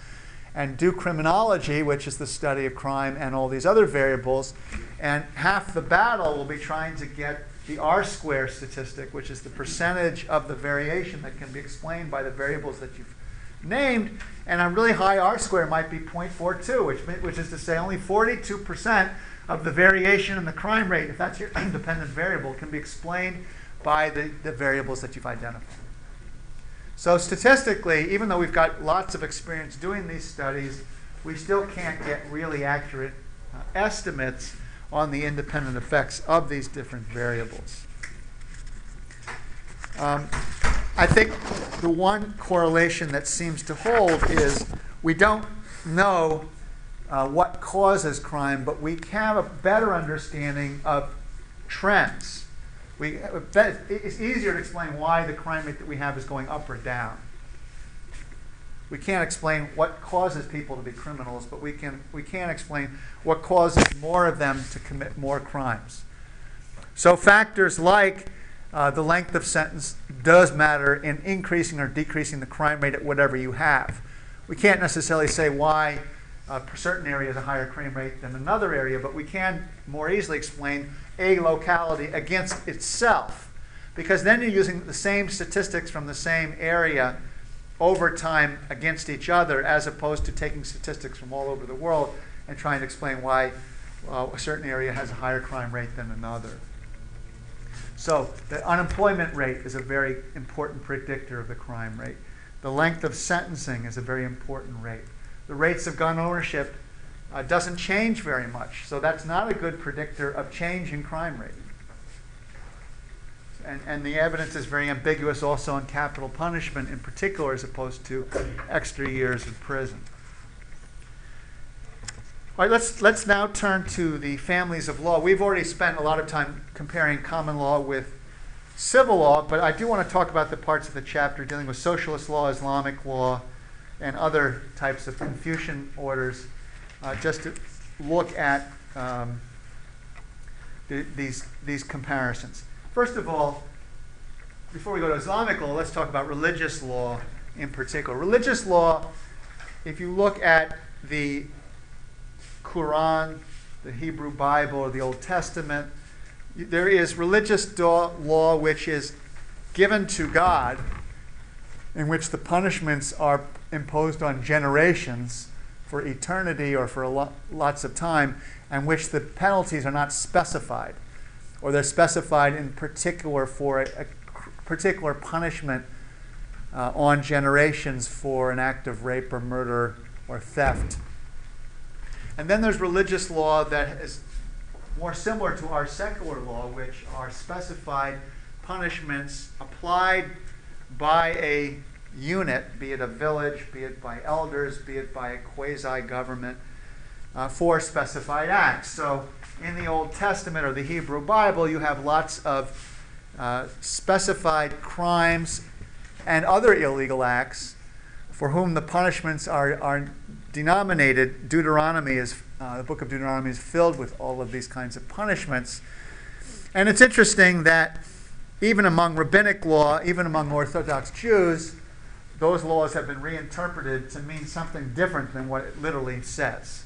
and do criminology, which is the study of crime and all these other variables. And half the battle will be trying to get the R square statistic, which is the percentage of the variation that can be explained by the variables that you've named. And a really high R square might be 0.42, which, which is to say only 42% of the variation in the crime rate, if that's your independent variable, can be explained by the, the variables that you've identified. So statistically, even though we've got lots of experience doing these studies, we still can't get really accurate uh, estimates on the independent effects of these different variables. Um, I think the one correlation that seems to hold is we don't know uh, what causes crime, but we have a better understanding of trends. We, it's easier to explain why the crime rate that we have is going up or down. We can't explain what causes people to be criminals, but we can, we can explain what causes more of them to commit more crimes. So factors like uh, the length of sentence does matter in increasing or decreasing the crime rate at whatever you have. We can't necessarily say why a certain area has a higher crime rate than another area, but we can more easily explain a locality against itself. Because then you're using the same statistics from the same area over time against each other, as opposed to taking statistics from all over the world and trying to explain why uh, a certain area has a higher crime rate than another. So the unemployment rate is a very important predictor of the crime rate. The length of sentencing is a very important rate. The rates of gun ownership uh, doesn't change very much, so that's not a good predictor of change in crime rate. And, and the evidence is very ambiguous also on capital punishment in particular as opposed to extra years in prison. All right, let's, let's now turn to the families of law. We've already spent a lot of time comparing common law with civil law, but I do want to talk about the parts of the chapter dealing with socialist law, Islamic law, and other types of Confucian orders, uh, just to look at um, the, these, these comparisons. First of all, before we go to Islamic law, let's talk about religious law in particular. Religious law, if you look at the Quran, the Hebrew Bible, or the Old Testament. There is religious law which is given to God, in which the punishments are imposed on generations for eternity or for lo- lots of time, and which the penalties are not specified, or they're specified in particular for a, a particular punishment uh, on generations for an act of rape or murder or theft and then there's religious law that is more similar to our secular law, which are specified punishments applied by a unit, be it a village, be it by elders, be it by a quasi government, uh, for specified acts. So in the Old Testament or the Hebrew Bible, you have lots of uh, specified crimes and other illegal acts for whom the punishments are, are denominated, Deuteronomy is, uh, the book of Deuteronomy is filled with all of these kinds of punishments. And it's interesting that even among rabbinic law, even among Orthodox Jews, those laws have been reinterpreted to mean something different than what it literally says.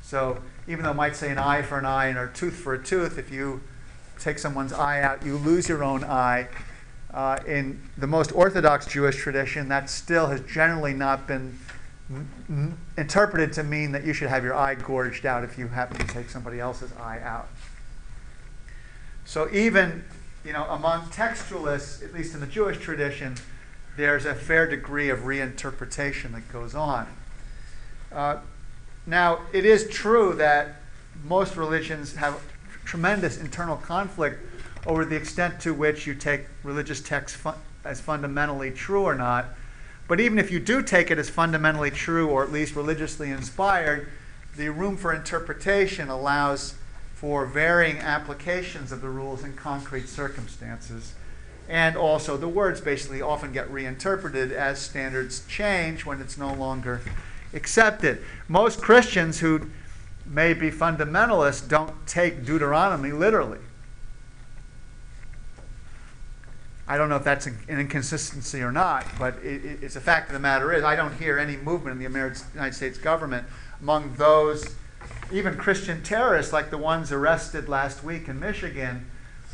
So even though it might say an eye for an eye and a tooth for a tooth, if you take someone's eye out, you lose your own eye. Uh, in the most Orthodox Jewish tradition, that still has generally not been interpreted to mean that you should have your eye gorged out if you happen to take somebody else's eye out. So even, you know, among textualists, at least in the Jewish tradition, there's a fair degree of reinterpretation that goes on. Uh, now, it is true that most religions have tremendous internal conflict over the extent to which you take religious texts as fundamentally true or not. But even if you do take it as fundamentally true or at least religiously inspired, the room for interpretation allows for varying applications of the rules in concrete circumstances. And also, the words basically often get reinterpreted as standards change when it's no longer accepted. Most Christians who may be fundamentalists don't take Deuteronomy literally. I don't know if that's an inconsistency or not, but it, it, it's a fact of the matter is I don't hear any movement in the United States government among those, even Christian terrorists like the ones arrested last week in Michigan,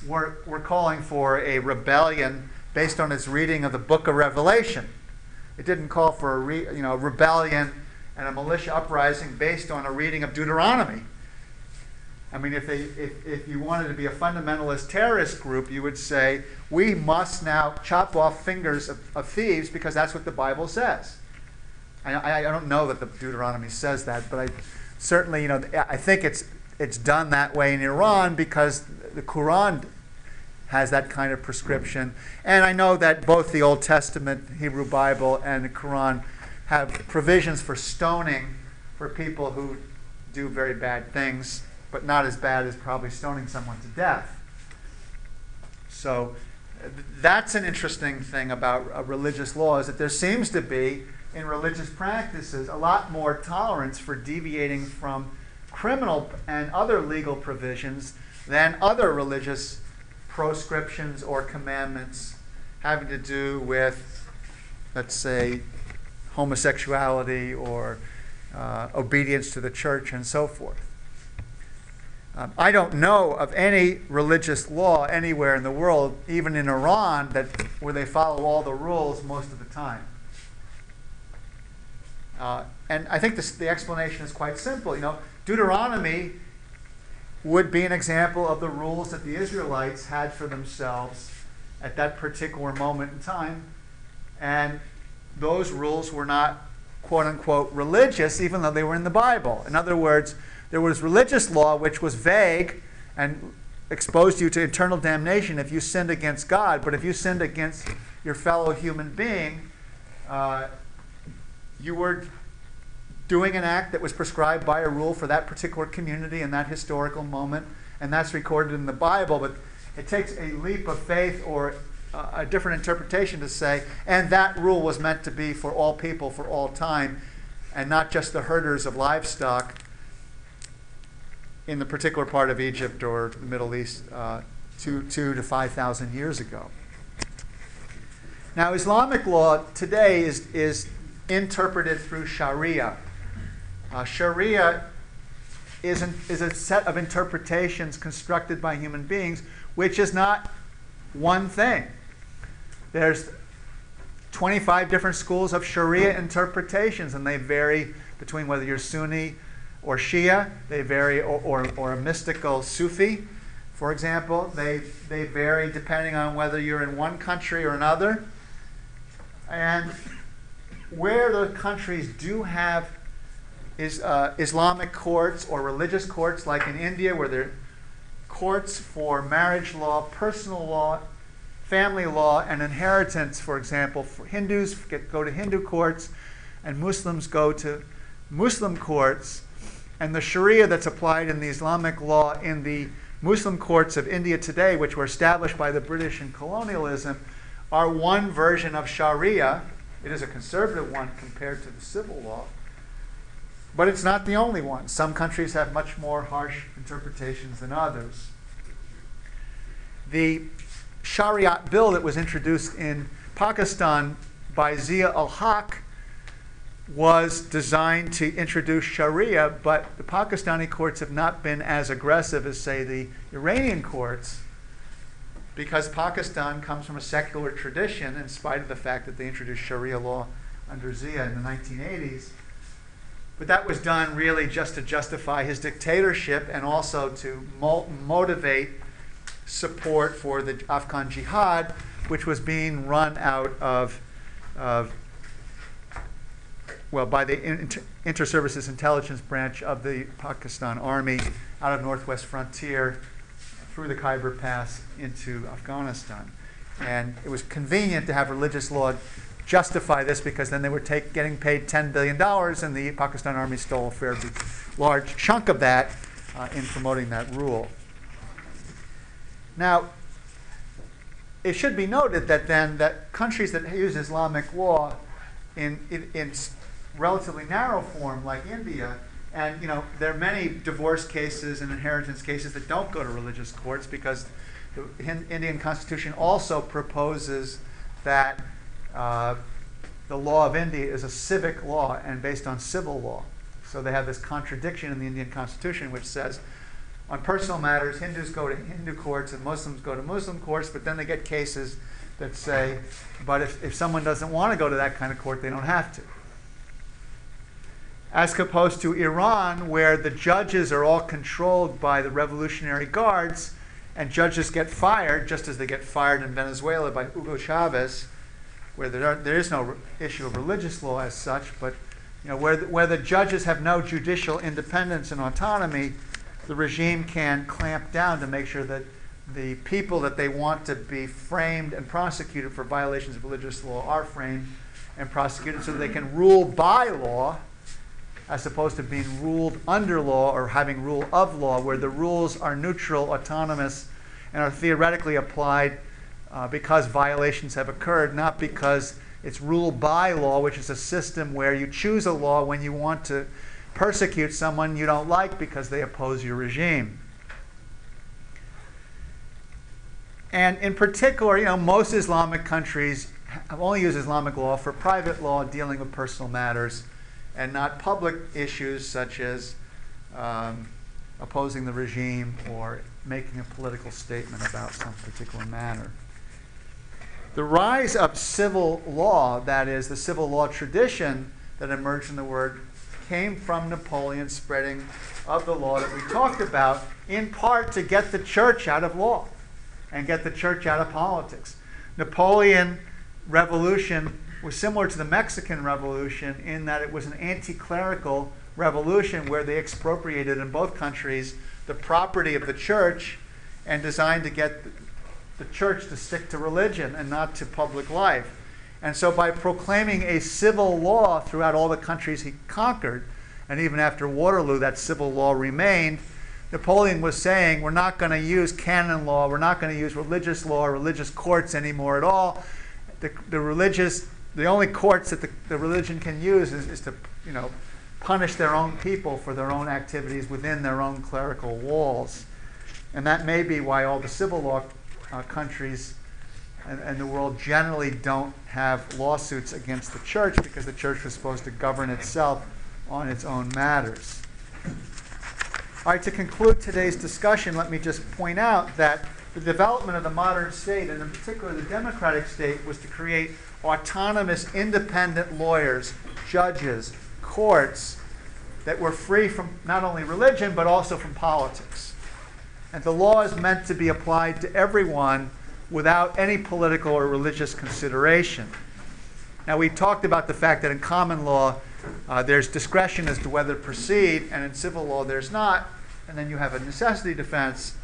were, were calling for a rebellion based on its reading of the book of Revelation. It didn't call for a re, you know, rebellion and a militia uprising based on a reading of Deuteronomy. I mean, if, they, if, if you wanted to be a fundamentalist terrorist group, you would say, we must now chop off fingers of, of thieves because that's what the Bible says. I, I, I don't know that the Deuteronomy says that, but I certainly, you know, I think it's, it's done that way in Iran because the Quran has that kind of prescription. And I know that both the Old Testament, Hebrew Bible, and the Quran have provisions for stoning for people who do very bad things but not as bad as probably stoning someone to death. So that's an interesting thing about religious law is that there seems to be in religious practices a lot more tolerance for deviating from criminal and other legal provisions than other religious proscriptions or commandments having to do with, let's say, homosexuality or uh, obedience to the church and so forth. Um, I don't know of any religious law anywhere in the world, even in Iran, that where they follow all the rules most of the time. Uh, and I think this, the explanation is quite simple. You know, Deuteronomy would be an example of the rules that the Israelites had for themselves at that particular moment in time, and those rules were not quote unquote religious, even though they were in the Bible. In other words, there was religious law which was vague and exposed you to eternal damnation if you sinned against God. But if you sinned against your fellow human being, uh, you were doing an act that was prescribed by a rule for that particular community in that historical moment, and that's recorded in the Bible. But it takes a leap of faith or a different interpretation to say, and that rule was meant to be for all people for all time, and not just the herders of livestock in the particular part of Egypt or the Middle East uh, two, two to 5,000 years ago. Now, Islamic law today is, is interpreted through Sharia. Uh, Sharia is, an, is a set of interpretations constructed by human beings, which is not one thing. There's 25 different schools of Sharia interpretations, and they vary between whether you're Sunni or Shia, they vary, or, or, or, a mystical Sufi, for example. They, they vary depending on whether you're in one country or another. And where the countries do have is, uh, Islamic courts or religious courts, like in India, where there are courts for marriage law, personal law, family law, and inheritance, for example. For Hindus get, go to Hindu courts, and Muslims go to Muslim courts and the Sharia that's applied in the Islamic law in the Muslim courts of India today, which were established by the British in colonialism, are one version of Sharia. It is a conservative one compared to the civil law, but it's not the only one. Some countries have much more harsh interpretations than others. The Sharia bill that was introduced in Pakistan by Zia ul Haq was designed to introduce Sharia, but the Pakistani courts have not been as aggressive as, say, the Iranian courts, because Pakistan comes from a secular tradition, in spite of the fact that they introduced Sharia law under Zia in the 1980s. But that was done really just to justify his dictatorship and also to mo- motivate support for the Afghan jihad, which was being run out of, of well, by the Inter- Inter-Services Intelligence Branch of the Pakistan Army out of Northwest Frontier through the Khyber Pass into Afghanistan. And it was convenient to have religious law justify this because then they were take, getting paid $10 billion and the Pakistan Army stole a fairly large chunk of that uh, in promoting that rule. Now, it should be noted that then that countries that use Islamic law in, in, in relatively narrow form, like India, and you know there are many divorce cases and inheritance cases that don't go to religious courts because the Indian Constitution also proposes that uh, the law of India is a civic law and based on civil law. So they have this contradiction in the Indian Constitution which says on personal matters, Hindus go to Hindu courts and Muslims go to Muslim courts, but then they get cases that say, but if, if someone doesn't want to go to that kind of court, they don't have to. As opposed to Iran, where the judges are all controlled by the Revolutionary Guards, and judges get fired, just as they get fired in Venezuela by Hugo Chavez, where there, are, there is no issue of religious law as such, but you know, where, the, where the judges have no judicial independence and autonomy, the regime can clamp down to make sure that the people that they want to be framed and prosecuted for violations of religious law are framed and prosecuted so they can rule by law as opposed to being ruled under law or having rule of law, where the rules are neutral, autonomous, and are theoretically applied uh, because violations have occurred, not because it's ruled by law, which is a system where you choose a law when you want to persecute someone you don't like because they oppose your regime. And in particular, you know, most Islamic countries have only used Islamic law for private law dealing with personal matters and not public issues such as um, opposing the regime or making a political statement about some particular matter. The rise of civil law, that is, the civil law tradition that emerged in the word, came from Napoleon's spreading of the law that we talked about, in part to get the church out of law and get the church out of politics. Napoleon revolution was similar to the Mexican Revolution in that it was an anti clerical revolution where they expropriated in both countries the property of the church and designed to get the church to stick to religion and not to public life. And so, by proclaiming a civil law throughout all the countries he conquered, and even after Waterloo, that civil law remained, Napoleon was saying, We're not going to use canon law, we're not going to use religious law, religious courts anymore at all. The, the religious the only courts that the, the religion can use is, is to, you know, punish their own people for their own activities within their own clerical walls. And that may be why all the civil law uh, countries and, and the world generally don't have lawsuits against the church because the church was supposed to govern itself on its own matters. All right, to conclude today's discussion, let me just point out that the development of the modern state, and in particular the democratic state, was to create autonomous, independent lawyers, judges, courts that were free from not only religion but also from politics. And the law is meant to be applied to everyone without any political or religious consideration. Now, we talked about the fact that in common law, uh, there's discretion as to whether to proceed, and in civil law, there's not. And then you have a necessity defense.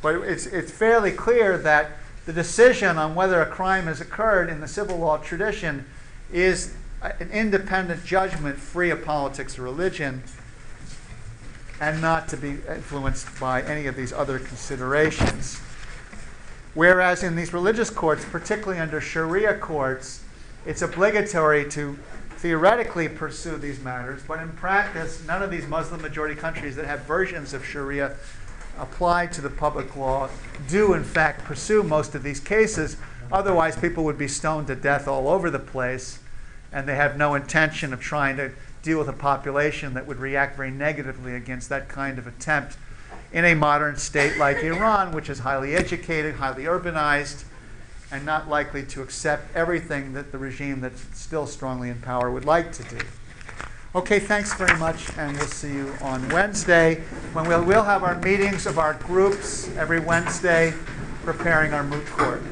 But it's, it's fairly clear that the decision on whether a crime has occurred in the civil law tradition is an independent judgment free of politics or religion and not to be influenced by any of these other considerations. Whereas in these religious courts, particularly under Sharia courts, it's obligatory to theoretically pursue these matters, but in practice, none of these Muslim majority countries that have versions of Sharia applied to the public law do, in fact, pursue most of these cases. Otherwise, people would be stoned to death all over the place, and they have no intention of trying to deal with a population that would react very negatively against that kind of attempt in a modern state like Iran, which is highly educated, highly urbanized, and not likely to accept everything that the regime that's still strongly in power would like to do. Okay, thanks very much, and we'll see you on Wednesday, when we'll, we'll have our meetings of our groups every Wednesday, preparing our moot court.